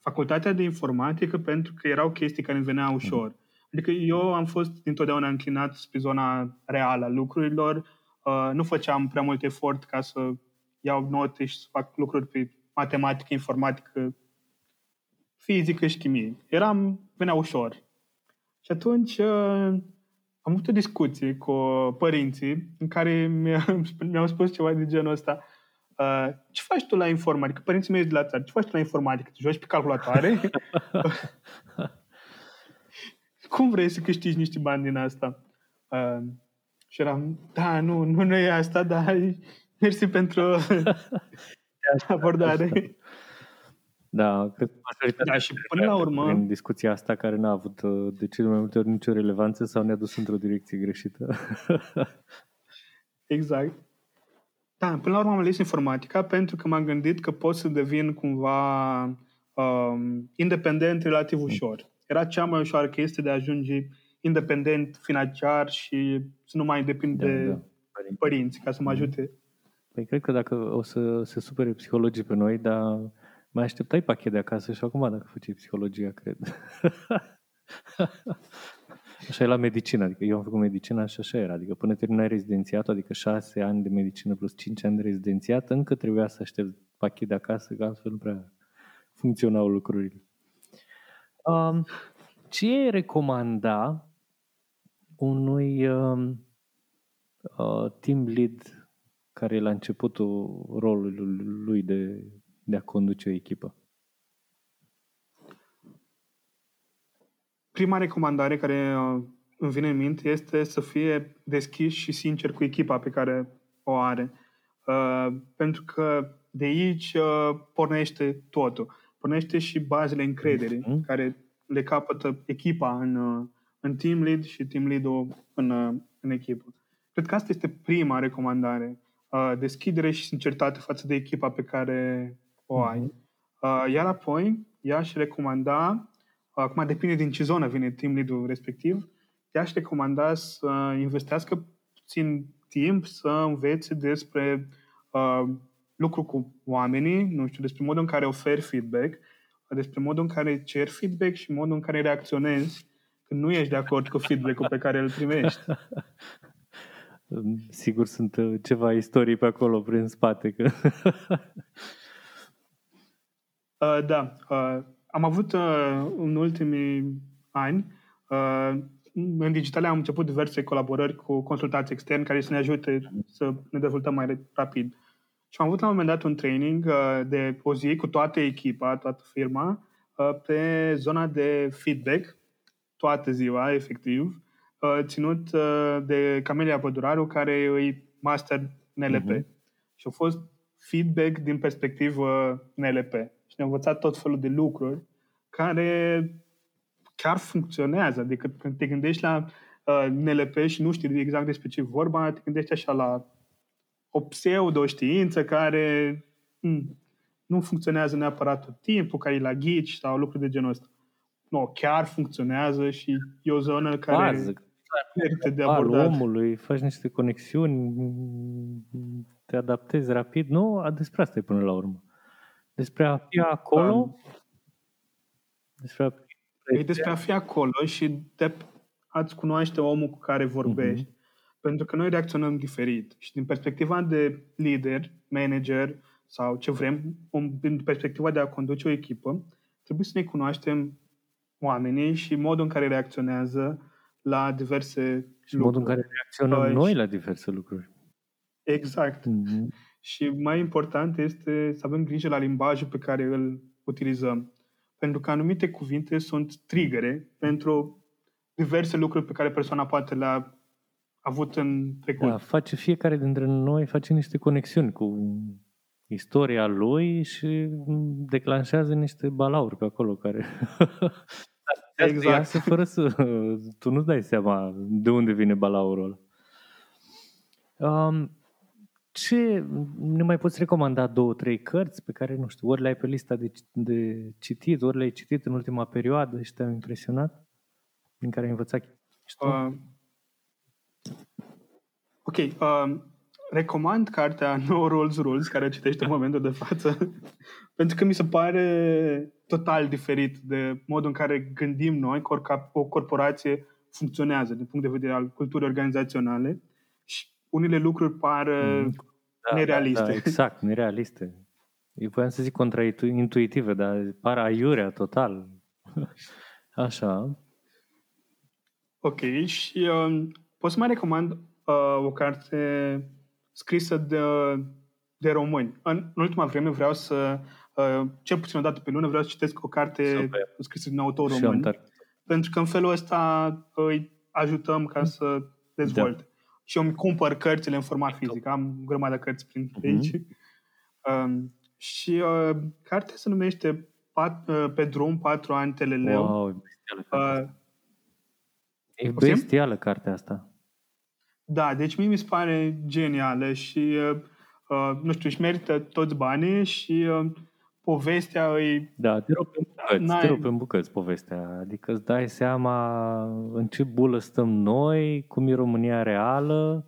Speaker 2: facultatea de informatică pentru că erau chestii care îmi veneau ușor. Adică eu am fost dintotdeauna înclinat spre zona reală a lucrurilor. Uh, nu făceam prea mult efort ca să iau note și să fac lucruri pe matematică, informatică, fizică și chimie. Eram, venea ușor. Și atunci uh, am avut o discuție cu părinții în care mi-au spus ceva de genul ăsta. Uh, ce faci tu la informatică? Părinții mei de la țară. Ce faci tu la informatică? Te joci pe calculatoare? Cum vrei să câștigi niște bani din asta? Uh, și eram, da, nu, nu, nu e asta, dar mersi pentru abordare.
Speaker 1: Da, cred
Speaker 2: că da, și până la urmă...
Speaker 1: În discuția asta care n-a avut uh, de cele mai multe ori nicio relevanță sau ne-a dus într-o direcție greșită.
Speaker 2: exact. Da, până la urmă am ales informatica pentru că m-am gândit că pot să devin cumva um, independent relativ ușor. Era cea mai ușoară chestie de a ajunge independent financiar și să nu mai depind da, de da. părinți ca să mă ajute.
Speaker 1: Păi cred că dacă o să se supere psihologii pe noi, dar mai așteptai pachet de acasă și acum dacă făceai psihologia, cred. Așa e la medicină, adică eu am făcut medicina și așa era, adică până terminai rezidențiatul, adică șase ani de medicină plus cinci ani de rezidențiat, încă trebuia să aștept pachet de acasă, că altfel nu prea funcționau lucrurile. Um, ce recomanda unui um, uh, team lead care e la începutul rolului lui de, de a conduce o echipă?
Speaker 2: prima recomandare care uh, îmi vine în minte este să fie deschis și sincer cu echipa pe care o are. Uh, pentru că de aici uh, pornește totul. Pornește și bazele încrederii mm-hmm. care le capătă echipa în, uh, în team lead și team lead-ul în, uh, în echipă. Cred că asta este prima recomandare. Uh, deschidere și sinceritate față de echipa pe care o ai. Mm-hmm. Uh, iar apoi, ea și recomanda Acum depinde din ce zonă vine team lead-ul respectiv. Te-aș recomanda să investească puțin timp să învețe despre uh, lucru cu oamenii, nu știu, despre modul în care oferi feedback, despre modul în care cer feedback și modul în care reacționezi când nu ești de acord cu feedback-ul pe care îl primești.
Speaker 1: Sigur sunt uh, ceva istorii pe acolo prin spate. Că...
Speaker 2: uh, da. Uh, am avut uh, în ultimii ani, uh, în digitale am început diverse colaborări cu consultați externi care să ne ajute să ne dezvoltăm mai rapid. Și am avut la un moment dat un training uh, de o zi cu toată echipa, toată firma, uh, pe zona de feedback, toată ziua, efectiv, uh, ținut uh, de Camelia Păduraru, care e master NLP. Uh-huh. Și a fost feedback din perspectivă NLP și ne-a învățat tot felul de lucruri care chiar funcționează. Adică când te gândești la uh, nelepești și nu știi exact despre ce vorba, te gândești așa la o pseudo-știință care hmm, nu funcționează neapărat tot timpul, care e la ghici sau lucruri de genul ăsta. Nu, chiar funcționează și e o zonă care Bază. merită de abordat.
Speaker 1: Al omului, faci niște conexiuni, te adaptezi rapid. Nu, despre asta e până la urmă. Despre a fi acolo, um,
Speaker 2: despre a fi... E despre a fi acolo și de a-ți cunoaște omul cu care vorbești. Uh-huh. Pentru că noi reacționăm diferit. Și din perspectiva de lider, manager sau ce vrem, din perspectiva de a conduce o echipă, trebuie să ne cunoaștem oamenii și modul în care reacționează la diverse
Speaker 1: și lucruri. modul în care reacționăm uh, noi la diverse lucruri.
Speaker 2: Exact. Mm-hmm. Și mai important este să avem grijă la limbajul pe care îl utilizăm. Pentru că anumite cuvinte sunt trigere pentru diverse lucruri pe care persoana poate le-a avut în trecut. Da,
Speaker 1: face fiecare dintre noi face niște conexiuni cu istoria lui și declanșează niște balauri pe acolo care exact. fără să tu nu dai seama de unde vine balaurul Um, ce ne mai poți recomanda două, trei cărți pe care, nu știu, ori le-ai pe lista de, de citit, ori le-ai citit în ultima perioadă și te-au impresionat? Din care ai învățat uh,
Speaker 2: Ok. Uh, recomand cartea No Rules Rules, care o citește în momentul de față, pentru că mi se pare total diferit de modul în care gândim noi că o corporație funcționează din punct de vedere al culturii organizaționale și unele lucruri par mm, da, nerealiste. Da,
Speaker 1: da, exact, nerealiste. Eu voiam să zic contraintuitive, dar par aiurea total. Așa.
Speaker 2: Ok, și uh, pot să mai recomand uh, o carte scrisă de, de români. În, în ultima vreme vreau să, uh, cel puțin o dată pe lună, vreau să citesc o carte Super. scrisă de un autor român. Pentru că în felul ăsta îi ajutăm ca să dezvolte. Da. Și eu îmi cumpăr cărțile în format fizic. Am grămadă de cărți prin uh-huh. aici. Um, și uh, cartea se numește Pat, uh, Pe drum, patru ani teleleu.
Speaker 1: Wow, uh, E bestială cartea asta.
Speaker 2: Da, deci mie mi se pare genială și, uh, uh, nu știu, își merită toți banii și uh, povestea îi...
Speaker 1: Da, te rog pe bucăți, te rog pe bucăți povestea. Adică îți dai seama în ce bulă stăm noi, cum e România reală,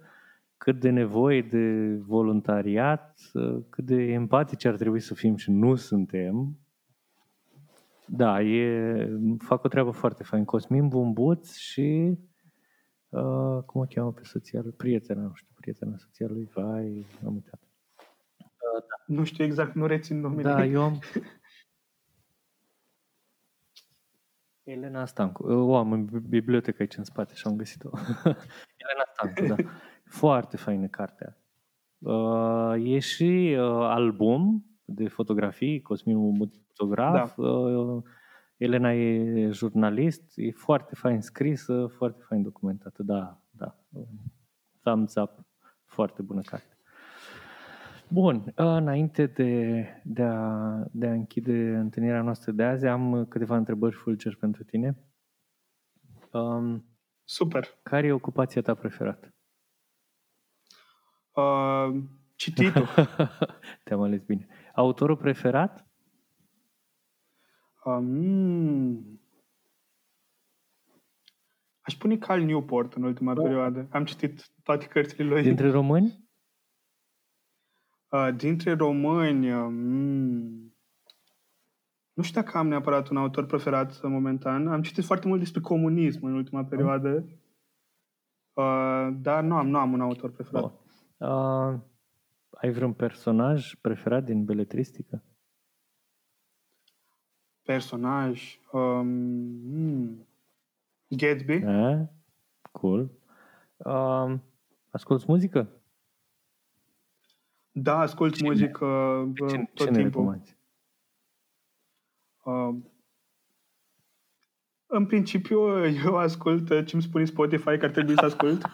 Speaker 1: cât de nevoie de voluntariat, uh, cât de empatici ar trebui să fim și nu suntem. Da, e, fac o treabă foarte fain. Cosmin Bumbuț și uh, cum o cheamă pe soția lui? Prietena, nu știu, prietena soția lui, vai, am uitat.
Speaker 2: Uh, da. Nu știu exact, nu rețin numele.
Speaker 1: Da, eu am... Elena Stancu. O am în bibliotecă aici în spate și am găsit-o. Elena Stancu, da. Foarte faină cartea. Uh, e și uh, album de fotografii, Cosmin fotograf, da. uh, Elena e jurnalist, e foarte fain scrisă, foarte fain documentată, da, da. Thumbs up, foarte bună carte. Bun, înainte de, de, a, de a închide întâlnirea noastră de azi, am câteva întrebări fulger pentru tine.
Speaker 2: Um, Super.
Speaker 1: Care e ocupația ta preferată?
Speaker 2: Uh, cititul.
Speaker 1: Te-am ales bine. Autorul preferat?
Speaker 2: Um, aș pune Cal Newport în ultima da. perioadă. Am citit toate cărțile lui.
Speaker 1: Dintre români?
Speaker 2: Uh, dintre români... Um, nu știu dacă am neapărat un autor preferat momentan. Am citit foarte mult despre comunism în ultima perioadă. Uh, dar nu am, nu am un autor preferat. Oh. Uh,
Speaker 1: ai vreun personaj preferat din beletristică?
Speaker 2: Personaj? Um, hmm. Gatsby.
Speaker 1: Eh? Cool. Um, asculți muzică?
Speaker 2: Da, ascult cine? muzică ce, tot ce timpul. Uh, în principiu, eu ascult ce îmi spune Spotify că ar trebui să ascult.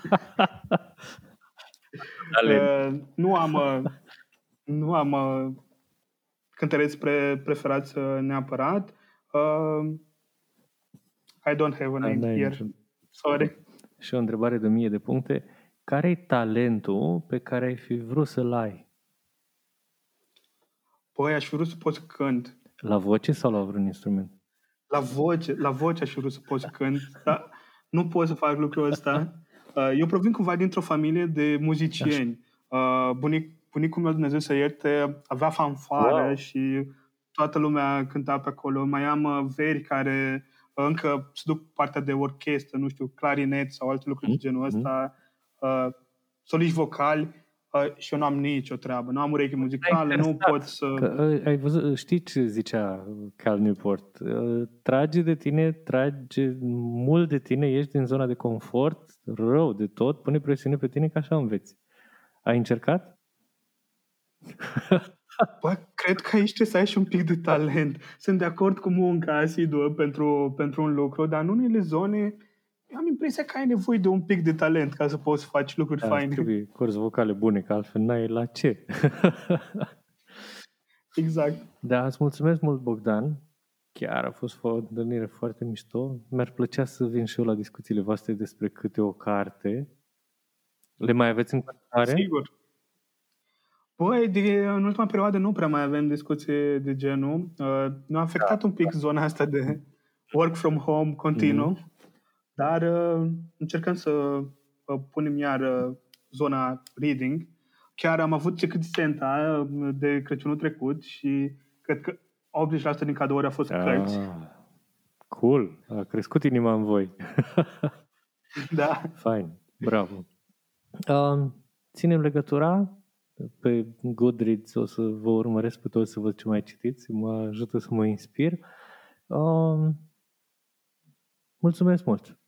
Speaker 2: uh, nu am, uh, nu am uh, cântăreți pre, preferați uh, neapărat. Uh, I don't have a name here. Sorry.
Speaker 1: Și o întrebare de 1000 de puncte. Care e talentul pe care ai fi vrut să-l ai?
Speaker 2: Păi, aș fi vrut să pot să cânt.
Speaker 1: La voce sau la vreun instrument?
Speaker 2: La voce, la voce aș fi vrut să pot să cânt, dar nu pot să fac lucrul ăsta. Uh, eu provin cumva dintr-o familie de muzicieni. Uh, bunic, bunicul meu, Dumnezeu să ierte, avea fanfară wow. și toată lumea cânta pe acolo. Mai am uh, veri care încă se duc partea de orchestră, nu știu, clarinet sau alte lucruri mm-hmm. de genul ăsta, uh, soliști vocali uh, și eu nu am nicio treabă. Nu am ureche muzicală, nu pot să...
Speaker 1: Că, ai văzut, știi ce zicea Cal Newport? Trage de tine, trage mult de tine, ești din zona de confort, rău de tot, pune presiune pe tine ca așa înveți. Ai încercat?
Speaker 2: Bă, cred că aici trebuie să ai și un pic de talent. Sunt de acord cu munca asiduă pentru, pentru un lucru, dar în unele zone eu am impresia că ai nevoie de un pic de talent ca să poți să faci lucruri da, faine.
Speaker 1: Trebuie corzi vocale bune, că altfel n-ai la ce.
Speaker 2: exact.
Speaker 1: Da, îți mulțumesc mult, Bogdan. Chiar a fost o întâlnire foarte mișto. Mi-ar plăcea să vin și eu la discuțiile voastre despre câte o carte. Le mai aveți în continuare?
Speaker 2: Sigur. Păi, de, în ultima perioadă nu prea mai avem discuții de genul. Uh, ne-a afectat da. un pic zona asta de work from home continuu, mm-hmm. Dar uh, încercăm să uh, punem iar uh, zona reading. Chiar am avut Secret Santa uh, de Crăciunul trecut și cred că 80% din cadouri a fost ah, cărți.
Speaker 1: Cool! A crescut inima în voi.
Speaker 2: da.
Speaker 1: Fain. Bravo. Uh, ținem legătura pe Goodreads o să vă urmăresc pe toți să văd ce mai citiți, mă ajută să mă inspir. Um, mulțumesc mult!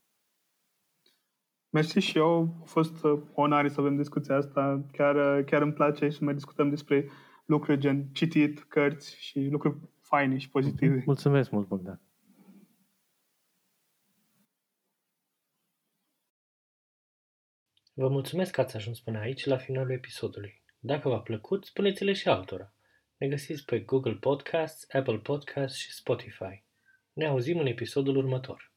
Speaker 2: Mersi și eu, a fost uh, onoare să avem discuția asta. Chiar, uh, chiar îmi place să mai discutăm despre lucruri gen citit, cărți și lucruri faine și pozitive.
Speaker 1: Mulțumesc mult, Bogdan!
Speaker 3: Vă mulțumesc că ați ajuns până aici, la finalul episodului. Dacă v-a plăcut, spuneți-le și altora. Ne găsiți pe Google Podcasts, Apple Podcasts și Spotify. Ne auzim în episodul următor.